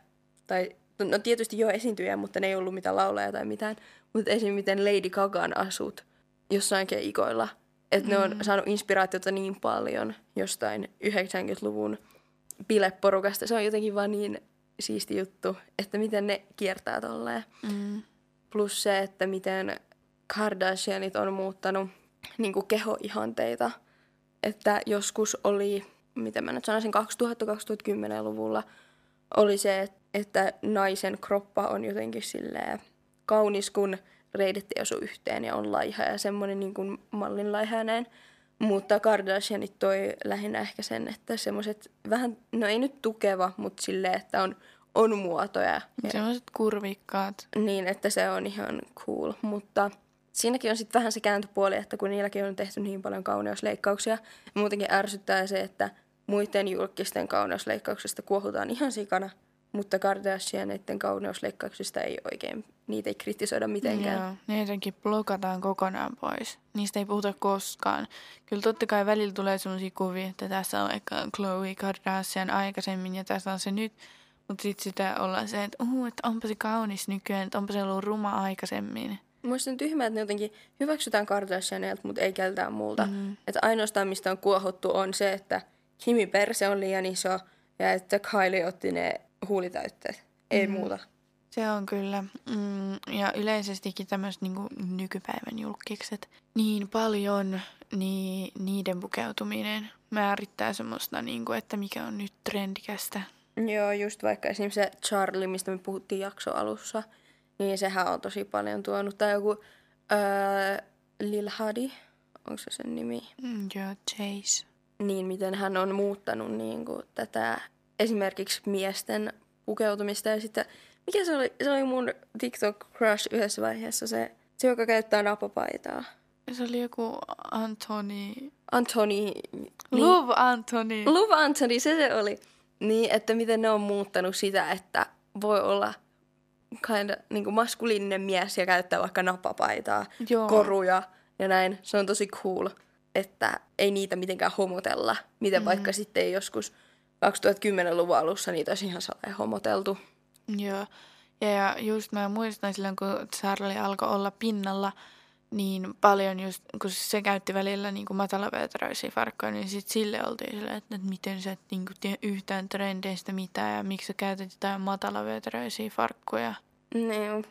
tai no tietysti jo esiintyjiä, mutta ne ei ollut mitään laulajia tai mitään, mutta esim. miten Lady Gagan asut jossain keikoilla, että ne on saanut inspiraatiota niin paljon jostain 90-luvun bileporukasta. Se on jotenkin vaan niin siisti juttu, että miten ne kiertää tolleen.
Mm.
Plus se, että miten Kardashianit on muuttanut niin kuin kehoihanteita. Että joskus oli, miten mä nyt sanoisin, 2000-2010-luvulla oli se, et- että naisen kroppa on jotenkin silleen kaunis, kun reidet ei osu yhteen ja on laiha ja semmoinen niin kuin mallin laiha ja näin. Mutta Kardashianit toi lähinnä ehkä sen, että semmoiset vähän, no ei nyt tukeva, mutta silleen, että on, on muotoja. Ja
Semmoiset kurvikkaat.
niin, että se on ihan cool. Mutta siinäkin on sitten vähän se kääntöpuoli, että kun niilläkin on tehty niin paljon kauneusleikkauksia, ja muutenkin ärsyttää se, että muiden julkisten kauneusleikkauksista kuohutaan ihan sikana, mutta Kardashianeiden kauneusleikkauksista ei oikein, niitä ei kritisoida mitenkään.
Joo, ne jotenkin blokataan kokonaan pois. Niistä ei puhuta koskaan. Kyllä totta kai välillä tulee sellaisia kuvia, että tässä on vaikka Khloe Kardashian aikaisemmin ja tässä on se nyt. Mutta sitten sitä ollaan se, että, uh, että onpa se kaunis nykyään, että onpa se ollut ruma aikaisemmin.
Mielestäni on tyhmää, että ne jotenkin hyväksytään Kardashianilta, mutta ei keltään muulta. Mm. Että ainoastaan, mistä on kuohuttu, on se, että Kimi perse on liian iso ja että Kylie otti ne huulitäytteet. Ei mm. muuta.
Se on kyllä. Mm, ja yleisestikin tämmöiset niinku nykypäivän julkikset. Niin paljon niin niiden pukeutuminen määrittää semmoista, niinku, että mikä on nyt trendikästä.
Joo, just vaikka esimerkiksi se Charlie, mistä me puhuttiin jakso alussa, niin sehän on tosi paljon tuonut. Tai joku öö, Lil Hadi, onko se sen nimi?
Mm, joo, Chase.
Niin, miten hän on muuttanut niin kuin, tätä esimerkiksi miesten pukeutumista. Ja sitten, mikä se oli? Se oli mun TikTok-crush yhdessä vaiheessa, se, se joka käyttää napapaitaa.
Se oli joku Anthony.
Antoni... Niin,
Love Anthony.
Love Anthony, se se oli. Niin, että miten ne on muuttanut sitä, että voi olla kind of, niin kuin maskuliininen mies ja käyttää vaikka napapaitaa,
Joo.
koruja ja näin. Se on tosi cool, että ei niitä mitenkään homotella. Miten mm. vaikka sitten joskus 2010-luvun alussa niitä olisi ihan sellainen homoteltu.
Joo. Ja, ja just mä muistan silloin, kun Charlie alkoi olla pinnalla niin paljon, just, kun se käytti välillä niin matalaveteräisiä farkkoja, niin sitten sille oltiin silleen, että, että miten sä et niin kuin, tiedä yhtään trendeistä mitään ja miksi sä käytät jotain matalaveteräisiä farkkuja.
Niin,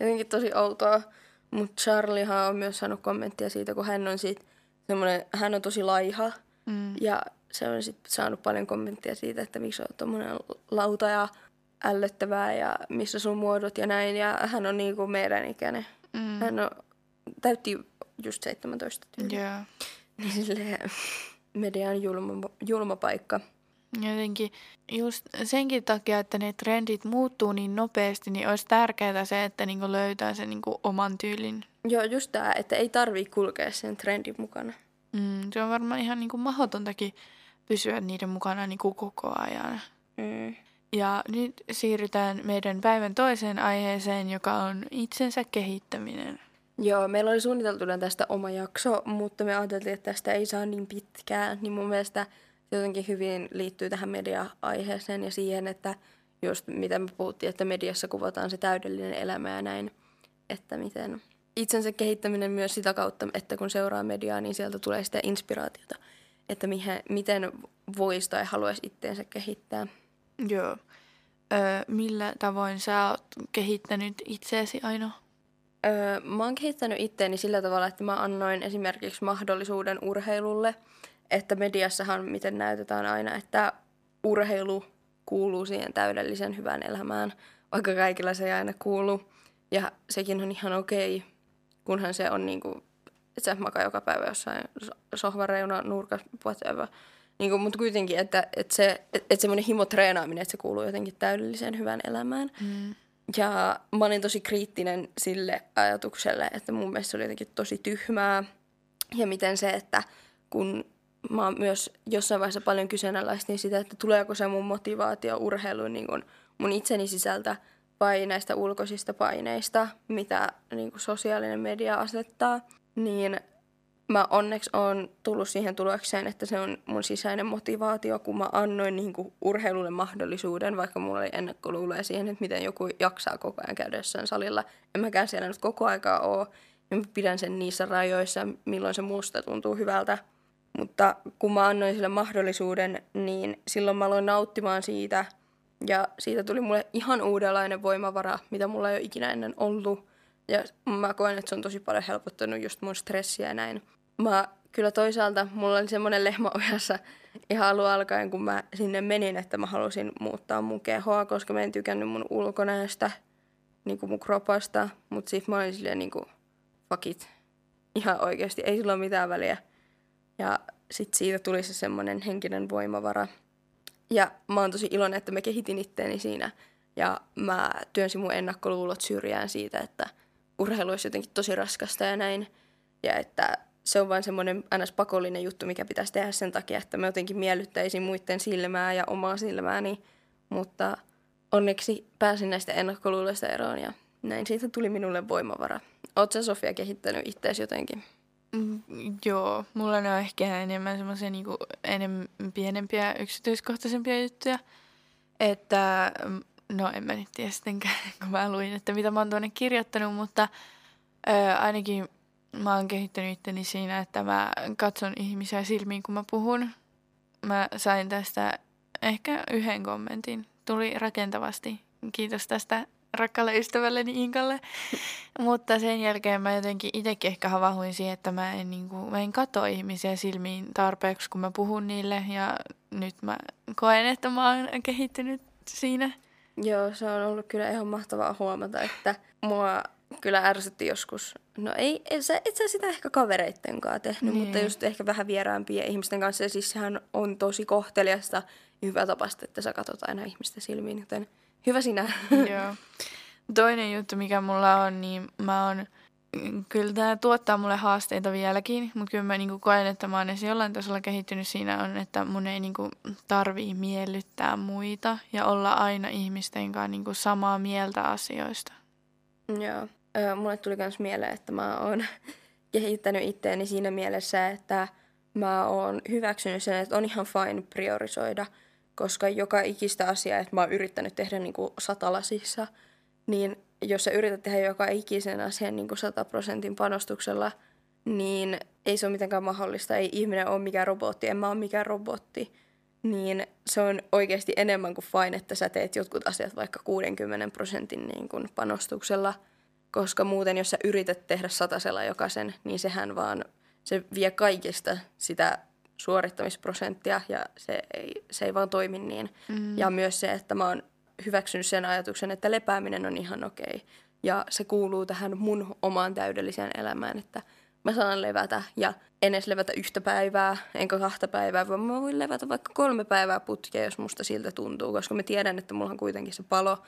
jotenkin tosi outoa. Mutta Charliehan on myös saanut kommenttia siitä, kun hän on siitä semmoinen, hän on tosi laiha.
Mm.
Ja se on sitten saanut paljon kommenttia siitä, että miksi on tommonen lauta ja ällöttävää ja missä sun muodot ja näin. Ja hän on niinku meidän ikäinen.
Mm.
Hän on, täytti just 17 tyyliä.
Joo.
Niin silleen median julma, julma paikka.
Jotenkin just senkin takia, että ne trendit muuttuu niin nopeasti, niin olisi tärkeää se, että niinku löytää sen niinku oman tyylin.
Joo, just tämä, että ei tarvii kulkea sen trendin mukana.
Mm, se on varmaan ihan niinku mahdotontakin pysyä niiden mukana niinku koko ajan.
Mm.
Ja nyt siirrytään meidän päivän toiseen aiheeseen, joka on itsensä kehittäminen.
Joo, meillä oli suunniteltuna tästä oma jakso, mutta me ajateltiin, että tästä ei saa niin pitkään. Niin mun mielestä se jotenkin hyvin liittyy tähän media-aiheeseen ja siihen, että just mitä me puhuttiin, että mediassa kuvataan se täydellinen elämä ja näin. Että miten itsensä kehittäminen myös sitä kautta, että kun seuraa mediaa, niin sieltä tulee sitä inspiraatiota, että mihin, miten voisi tai haluaisi itteensä kehittää.
Joo. Öö, millä tavoin sä oot kehittänyt itseäsi Aino?
Öö, mä oon kehittänyt itteeni sillä tavalla, että mä annoin esimerkiksi mahdollisuuden urheilulle, että mediassahan miten näytetään aina, että urheilu kuuluu siihen täydellisen hyvään elämään, vaikka kaikilla se ei aina kuulu. Ja sekin on ihan okei, kunhan se on niinku, että sä makaa joka päivä jossain sohvareuna nurkassa, whatever. Niinku, mutta kuitenkin, että, että, se, että, semmoinen himo treenaaminen, että se kuuluu jotenkin täydelliseen hyvään elämään.
Mm.
Ja mä olin tosi kriittinen sille ajatukselle, että mun mielestä se oli jotenkin tosi tyhmää. Ja miten se, että kun mä myös jossain vaiheessa paljon kyseenalaistin sitä, että tuleeko se mun motivaatio urheiluun niin mun itseni sisältä vai näistä ulkoisista paineista, mitä niin sosiaalinen media asettaa, niin mä onneksi on tullut siihen tulokseen, että se on mun sisäinen motivaatio, kun mä annoin niin kuin urheilulle mahdollisuuden, vaikka mulla oli ennakkoluuloja siihen, että miten joku jaksaa koko ajan käydä jossain salilla. En mäkään siellä nyt koko aikaa ole, ja mä pidän sen niissä rajoissa, milloin se musta tuntuu hyvältä. Mutta kun mä annoin sille mahdollisuuden, niin silloin mä aloin nauttimaan siitä, ja siitä tuli mulle ihan uudenlainen voimavara, mitä mulla ei ole ikinä ennen ollut. Ja mä koen, että se on tosi paljon helpottanut just mun stressiä ja näin mä kyllä toisaalta, mulla oli semmoinen lehmä ojassa ihan alun alkaen, kun mä sinne menin, että mä halusin muuttaa mun kehoa, koska mä en tykännyt mun ulkonäöstä, niin kuin mun kropasta. Mutta sitten mä olin silleen niin kuin, fuck it. Ihan oikeasti, ei sillä ole mitään väliä. Ja sitten siitä tuli se semmoinen henkinen voimavara. Ja mä oon tosi iloinen, että mä kehitin itteeni siinä. Ja mä työnsin mun ennakkoluulot syrjään siitä, että urheilu olisi jotenkin tosi raskasta ja näin. Ja että se on vain semmoinen ns. pakollinen juttu, mikä pitäisi tehdä sen takia, että mä jotenkin miellyttäisin muiden silmää ja omaa silmääni. Mutta onneksi pääsin näistä ennakkoluuloista eroon ja näin siitä tuli minulle voimavara. Oletko Sofia kehittänyt itseäsi jotenkin?
Mm, joo, mulla on ehkä enemmän semmoisia niinku enemmän pienempiä, yksityiskohtaisempia juttuja. Että, mm, no en mä nyt tiedä sittenkään, kun mä luin, että mitä mä oon tuonne kirjoittanut, mutta ö, ainakin mä oon kehittänyt itteni siinä, että mä katson ihmisiä silmiin, kun mä puhun. Mä sain tästä ehkä yhden kommentin. Tuli rakentavasti. Kiitos tästä rakkaalle ystävälleni Inkalle. Mutta sen jälkeen mä jotenkin itsekin ehkä havahuin siihen, että mä en, niin kuin, mä en katso ihmisiä silmiin tarpeeksi, kun mä puhun niille. Ja nyt mä koen, että mä oon kehittynyt siinä.
Joo, se on ollut kyllä ihan mahtavaa huomata, että mua kyllä ärsytti joskus. No ei, et sä, et sä sitä ehkä kavereitten kanssa tehnyt, niin. mutta just ehkä vähän vieraampia ihmisten kanssa. Ja siis sehän on tosi kohteliasta ja hyvä tapasta, että sä katsot aina ihmisten silmiin, joten hyvä sinä.
Joo. Toinen juttu, mikä mulla on, niin mä oon, kyllä tämä tuottaa mulle haasteita vieläkin, mutta kyllä mä niinku koen, että mä oon edes jollain tasolla kehittynyt siinä on, että mun ei niinku tarvii miellyttää muita ja olla aina ihmisten kanssa niinku samaa mieltä asioista.
Joo. Ö, mulle tuli myös mieleen, että mä oon kehittänyt itteeni siinä mielessä, että mä oon hyväksynyt sen, että on ihan fine priorisoida, koska joka ikistä asiaa, että mä oon yrittänyt tehdä niin kuin satalasissa, niin jos sä yrität tehdä joka ikisen asian niin kuin 100 prosentin panostuksella, niin ei se ole mitenkään mahdollista. Ei ihminen ole mikään robotti, en mä ole mikään robotti. Niin se on oikeasti enemmän kuin fine, että sä teet jotkut asiat vaikka 60 prosentin niin kuin panostuksella – koska muuten jos sä yrität tehdä satasella jokaisen, niin sehän vaan, se vie kaikesta sitä suorittamisprosenttia ja se ei, se ei vaan toimi niin. Mm. Ja myös se, että mä oon hyväksynyt sen ajatuksen, että lepääminen on ihan okei. Ja se kuuluu tähän mun omaan täydelliseen elämään, että mä saan levätä ja en edes levätä yhtä päivää, enkä kahta päivää, vaan mä voin levätä vaikka kolme päivää putkea, jos musta siltä tuntuu, koska mä tiedän, että mulla on kuitenkin se palo,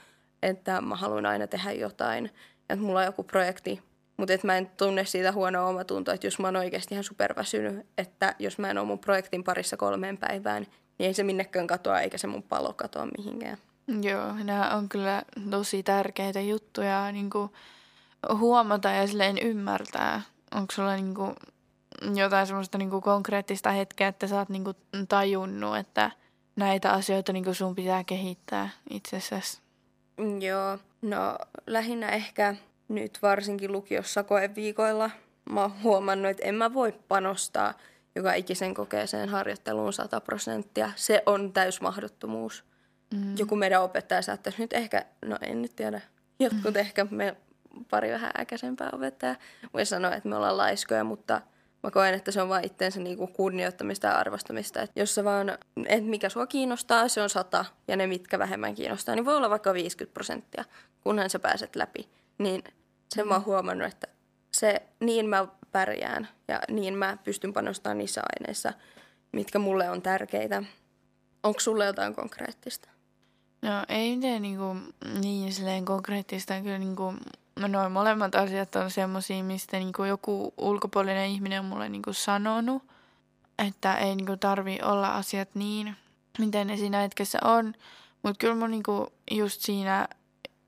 että mä haluan aina tehdä jotain, että mulla on joku projekti, mutta että mä en tunne siitä huonoa omatuntoa, että jos mä oon oikeasti ihan superväsynyt, että jos mä en ole mun projektin parissa kolmeen päivään, niin ei se minnekään katoa eikä se mun palo katoa mihinkään.
Joo, nämä on kyllä tosi tärkeitä juttuja niin kuin huomata ja silleen ymmärtää. Onko sulla niin kuin jotain semmoista niin kuin konkreettista hetkeä, että sä oot niin kuin tajunnut, että näitä asioita niin kuin sun pitää kehittää itsessäsi?
Joo, no lähinnä ehkä nyt varsinkin lukiossa koeviikoilla mä oon huomannut, että en mä voi panostaa joka ikisen kokeeseen harjoitteluun 100 prosenttia. Se on täysmahdottomuus. Mm. Joku meidän opettaja saattaisi nyt ehkä, no en nyt tiedä, jotkut mm. ehkä me pari vähän äkäisempää opettajaa voi sanoa, että me ollaan laiskoja, mutta mä koen, että se on vain itteensä niinku kunnioittamista ja arvostamista. Että jos se vaan, että mikä sua kiinnostaa, se on sata, ja ne mitkä vähemmän kiinnostaa, niin voi olla vaikka 50 prosenttia, kunhan sä pääset läpi. Niin sen mä oon huomannut, että se, niin mä pärjään ja niin mä pystyn panostamaan niissä aineissa, mitkä mulle on tärkeitä. Onko sulle jotain konkreettista?
No ei mitään niinku, niin silleen konkreettista. Kyllä niinku, noin molemmat asiat on semmoisia, mistä niinku joku ulkopuolinen ihminen on mulle niinku sanonut, että ei niinku tarvi olla asiat niin, miten ne siinä hetkessä on. Mutta kyllä mun niinku just siinä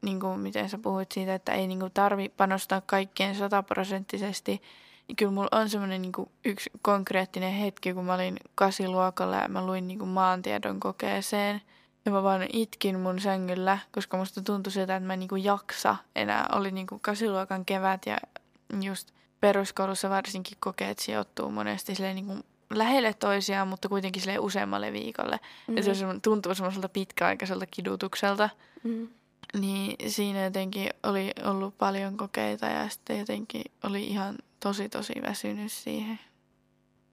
niin kuin miten sä puhuit siitä, että ei niin kuin tarvi panostaa kaikkeen sataprosenttisesti, niin kyllä mulla on semmoinen niin kuin yksi konkreettinen hetki, kun mä olin kasiluokalla ja mä luin niin kuin maantiedon kokeeseen. Ja mä vaan itkin mun sängyllä, koska musta tuntui siltä, että mä en niin kuin jaksa enää. Oli niin kuin kasiluokan kevät ja just peruskoulussa varsinkin kokeet sijoittuu monesti silleen niin kuin lähelle toisiaan, mutta kuitenkin sille useammalle viikolle. Mm-hmm. Ja se tuntuu semmoiselta pitkäaikaiselta kidutukselta. Mm-hmm. Niin siinä jotenkin oli ollut paljon kokeita ja sitten jotenkin oli ihan tosi tosi väsynyt siihen.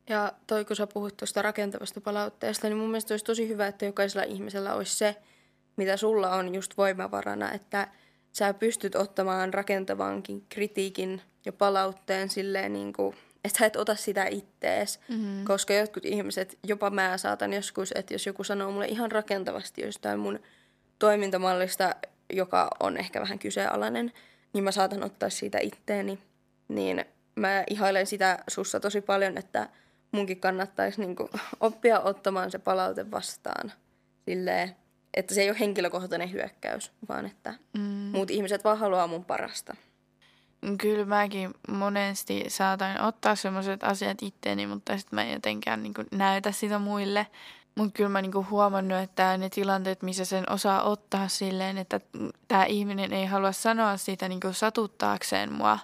Ja toi kun sä puhut tuosta rakentavasta palautteesta, niin mun mielestä olisi tosi hyvä, että jokaisella ihmisellä olisi se, mitä sulla on just voimavarana, että sä pystyt ottamaan rakentavankin kritiikin ja palautteen silleen niin kuin, että sä et ota sitä ittees, mm-hmm. koska jotkut ihmiset, jopa mä saatan joskus, että jos joku sanoo mulle ihan rakentavasti jostain mun toimintamallista, joka on ehkä vähän kyseenalainen, niin mä saatan ottaa siitä itteeni. Niin mä ihailen sitä sussa tosi paljon, että munkin kannattaisi niinku oppia ottamaan se palaute vastaan. Silleen, että se ei ole henkilökohtainen hyökkäys, vaan että mm. muut ihmiset vaan haluaa mun parasta.
Kyllä mäkin monesti saatan ottaa sellaiset asiat itteeni, mutta sitten mä en jotenkään niin näytä sitä muille. Mutta kyllä mä niinku huomannut, että ne tilanteet, missä sen osaa ottaa silleen, että tämä ihminen ei halua sanoa sitä niinku satuttaakseen mua,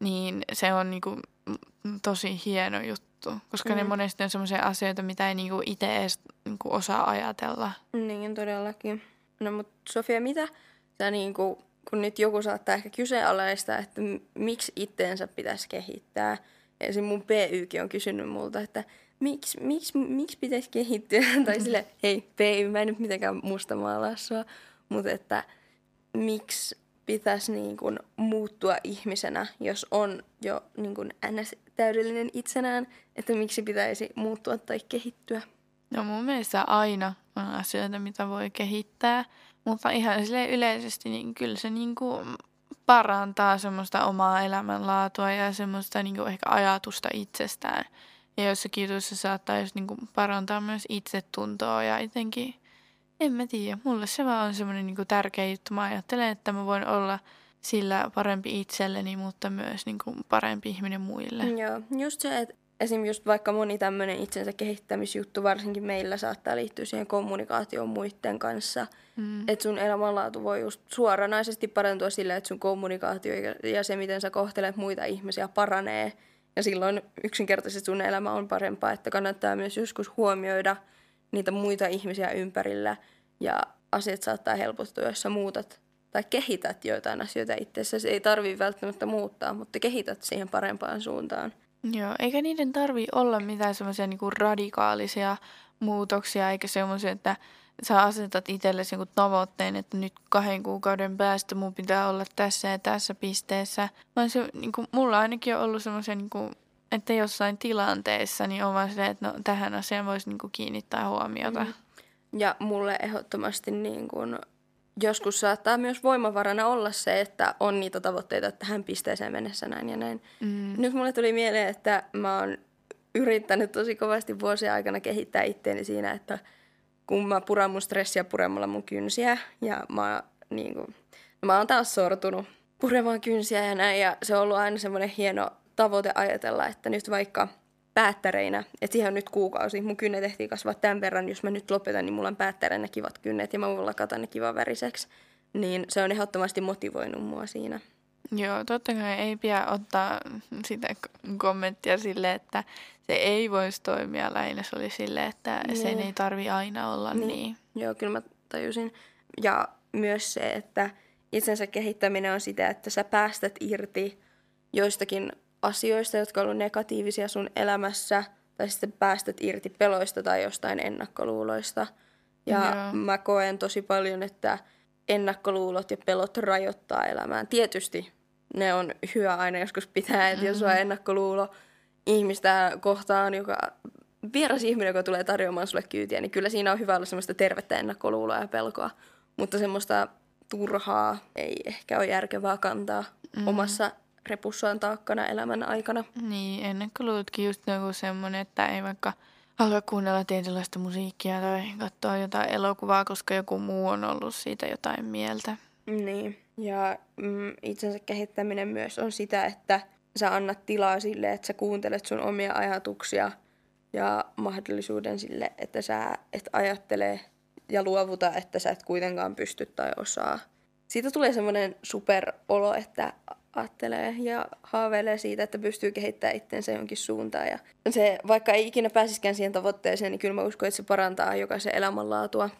niin se on niinku tosi hieno juttu. Koska mm. ne monesti on sellaisia asioita, mitä ei niinku itse edes niinku osaa ajatella.
Niin, todellakin. No mutta Sofia, mitä sä niinku, kun nyt joku saattaa ehkä kyseenalaista, että miksi itteensä pitäisi kehittää. Esim. mun PYkin on kysynyt multa, että miksi, miksi, miksi pitäisi kehittyä? tai sille, hei, P, mä en nyt mitenkään musta maalaa sua, mutta että miksi pitäisi niin kuin muuttua ihmisenä, jos on jo niin kuin ns. täydellinen itsenään, että miksi pitäisi muuttua tai kehittyä?
No mun mielestä aina on asioita, mitä voi kehittää, mutta ihan sille yleisesti, niin kyllä se niin kuin parantaa semmoista omaa elämänlaatua ja semmoista niin kuin ehkä ajatusta itsestään. Ja joissakin jutuissa saattaisi niinku parantaa myös itsetuntoa ja jotenkin, en mä tiedä, mulle se vaan on semmoinen niinku tärkeä juttu. Mä ajattelen, että mä voin olla sillä parempi itselleni, mutta myös niinku parempi ihminen muille.
Joo, just se, että esim. just vaikka moni tämmöinen itsensä kehittämisjuttu, varsinkin meillä saattaa liittyä siihen kommunikaatioon muiden kanssa. Mm. Että sun elämänlaatu voi just suoranaisesti parantua sillä, että sun kommunikaatio ja se, miten sä kohtelet muita ihmisiä, paranee – ja silloin yksinkertaisesti sun elämä on parempaa, että kannattaa myös joskus huomioida niitä muita ihmisiä ympärillä ja asiat saattaa helpottua, jos sä muutat tai kehität joitain asioita itsessäsi. Ei tarvii välttämättä muuttaa, mutta kehität siihen parempaan suuntaan.
Joo, eikä niiden tarvi olla mitään semmoisia niinku radikaalisia muutoksia, eikä semmoisia, että sä asetat itsellesi joku tavoitteen, että nyt kahden kuukauden päästä mun pitää olla tässä ja tässä pisteessä. Vaan se, niin kuin, mulla ainakin on ollut semmoisia niin että jossain tilanteessa niin on vaan silleen, että no, tähän asiaan voisi niinku kiinnittää huomiota. Mm.
Ja mulle ehdottomasti niin kun, joskus saattaa myös voimavarana olla se, että on niitä tavoitteita, että tähän pisteeseen mennessä näin ja näin. Mm. Nyt mulle tuli mieleen, että mä oon yrittänyt tosi kovasti vuosien aikana kehittää itteeni siinä, että kun mä puran mun stressiä puremalla mun kynsiä ja mä, niin kun, mä oon taas sortunut puremaan kynsiä ja näin ja se on ollut aina semmoinen hieno tavoite ajatella, että nyt vaikka päättäreinä, että siihen on nyt kuukausi, mun kynnet tehtiin kasvaa tämän verran, jos mä nyt lopetan, niin mulla on päättäreinä kivat kynnet ja mä voin lakata ne kivan väriseksi. Niin se on ehdottomasti motivoinut mua siinä.
Joo, totta kai ei pidä ottaa sitä kommenttia sille, että se ei voisi toimia. Lähinnä se oli sille, että niin. sen ei tarvi aina olla niin. niin.
Joo, kyllä mä tajusin. Ja myös se, että itsensä kehittäminen on sitä, että sä päästät irti joistakin asioista, jotka on ollut negatiivisia sun elämässä, tai sitten päästät irti peloista tai jostain ennakkoluuloista. Ja Joo. mä koen tosi paljon, että ennakkoluulot ja pelot rajoittaa elämään. Tietysti ne on hyvä aina joskus pitää, että mm-hmm. jos on mm-hmm. ennakkoluulo ihmistä kohtaan, joka vieras ihminen, joka tulee tarjoamaan sulle kyytiä, niin kyllä siinä on hyvä olla semmoista tervettä ennakkoluuloa ja pelkoa. Mutta semmoista turhaa ei ehkä ole järkevää kantaa mm-hmm. omassa repussaan taakkana elämän aikana.
Niin, ennen kuin luultkin just joku semmoinen, että ei vaikka halua kuunnella tietynlaista musiikkia tai katsoa jotain elokuvaa, koska joku muu on ollut siitä jotain mieltä.
Niin, ja mm, itsensä kehittäminen myös on sitä, että sä annat tilaa sille, että sä kuuntelet sun omia ajatuksia ja mahdollisuuden sille, että sä et ajattele ja luovuta, että sä et kuitenkaan pysty tai osaa. Siitä tulee semmoinen superolo, että ajattelee ja haaveilee siitä, että pystyy kehittämään itsensä jonkin suuntaan. Ja se, vaikka ei ikinä pääsiskään siihen tavoitteeseen, niin kyllä mä uskon, että se parantaa jokaisen elämänlaatua,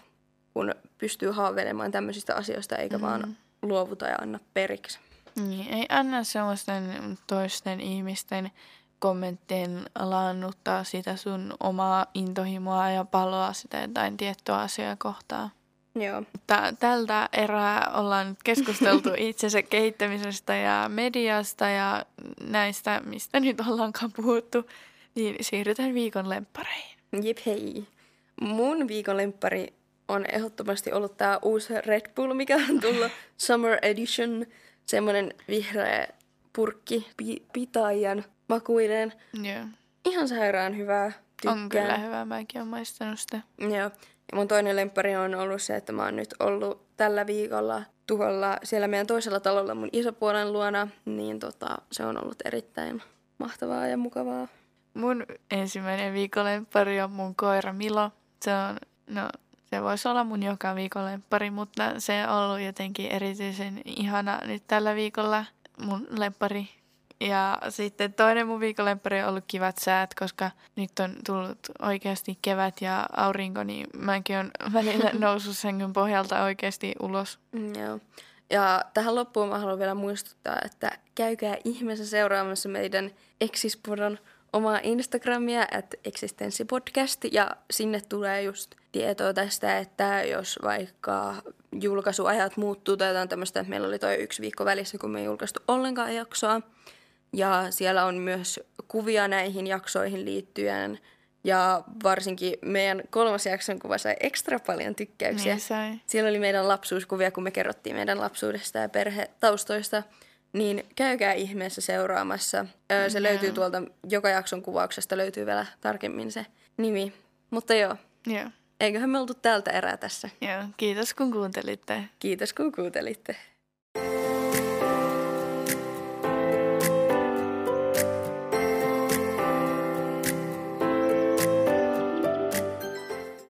kun pystyy haaveilemaan tämmöisistä asioista, eikä mm. vaan luovuta ja anna periksi.
Niin, ei anna semmoisten toisten ihmisten kommenttien laannuttaa sitä sun omaa intohimoa ja paloa sitä jotain tiettyä asiaa kohtaan.
Joo.
Mutta tältä erää ollaan nyt keskusteltu itsensä kehittämisestä ja mediasta ja näistä, mistä nyt ollaankaan puhuttu, niin siirrytään viikon lemppareihin.
Jep hei. Mun viikon lemppari on ehdottomasti ollut tämä uusi Red Bull, mikä on tullut Summer Edition. Semmoinen vihreä purkki, pi- pitaajan makuinen.
Joo.
Ihan sairaan hyvää.
Tykkään. On kyllä hyvä, mäkin olen maistanut sitä.
Joo. Ja mun toinen lemppari on ollut se, että mä oon nyt ollut tällä viikolla tuolla siellä meidän toisella talolla mun isopuolen luona, niin tota, se on ollut erittäin mahtavaa ja mukavaa.
Mun ensimmäinen viikolemppari on mun koira Milo. Se on, no, se voisi olla mun joka viikolemppari, mutta se on ollut jotenkin erityisen ihana nyt tällä viikolla mun lemppari ja sitten toinen mun viikonlempari on ollut kivat säät, koska nyt on tullut oikeasti kevät ja aurinko, niin mäkin on välillä noussut sängyn pohjalta oikeasti ulos.
Mm, joo. Ja tähän loppuun mä haluan vielä muistuttaa, että käykää ihmeessä seuraamassa meidän Exispodon omaa Instagramia, at existenssipodcast, ja sinne tulee just tietoa tästä, että jos vaikka julkaisuajat muuttuu tai jotain tämmöistä, että meillä oli toi yksi viikko välissä, kun me ei julkaistu ollenkaan jaksoa, ja siellä on myös kuvia näihin jaksoihin liittyen. Ja varsinkin meidän kolmas jakson kuva sai ekstra paljon tykkäyksiä.
Niin sai.
Siellä oli meidän lapsuuskuvia, kun me kerrottiin meidän lapsuudesta ja perhetaustoista. Niin käykää ihmeessä seuraamassa. Se yeah. löytyy tuolta, joka jakson kuvauksesta löytyy vielä tarkemmin se nimi. Mutta joo.
Yeah.
Eiköhän me oltu tältä erää tässä.
Joo, kiitos kun kuuntelitte.
Kiitos kun kuuntelitte.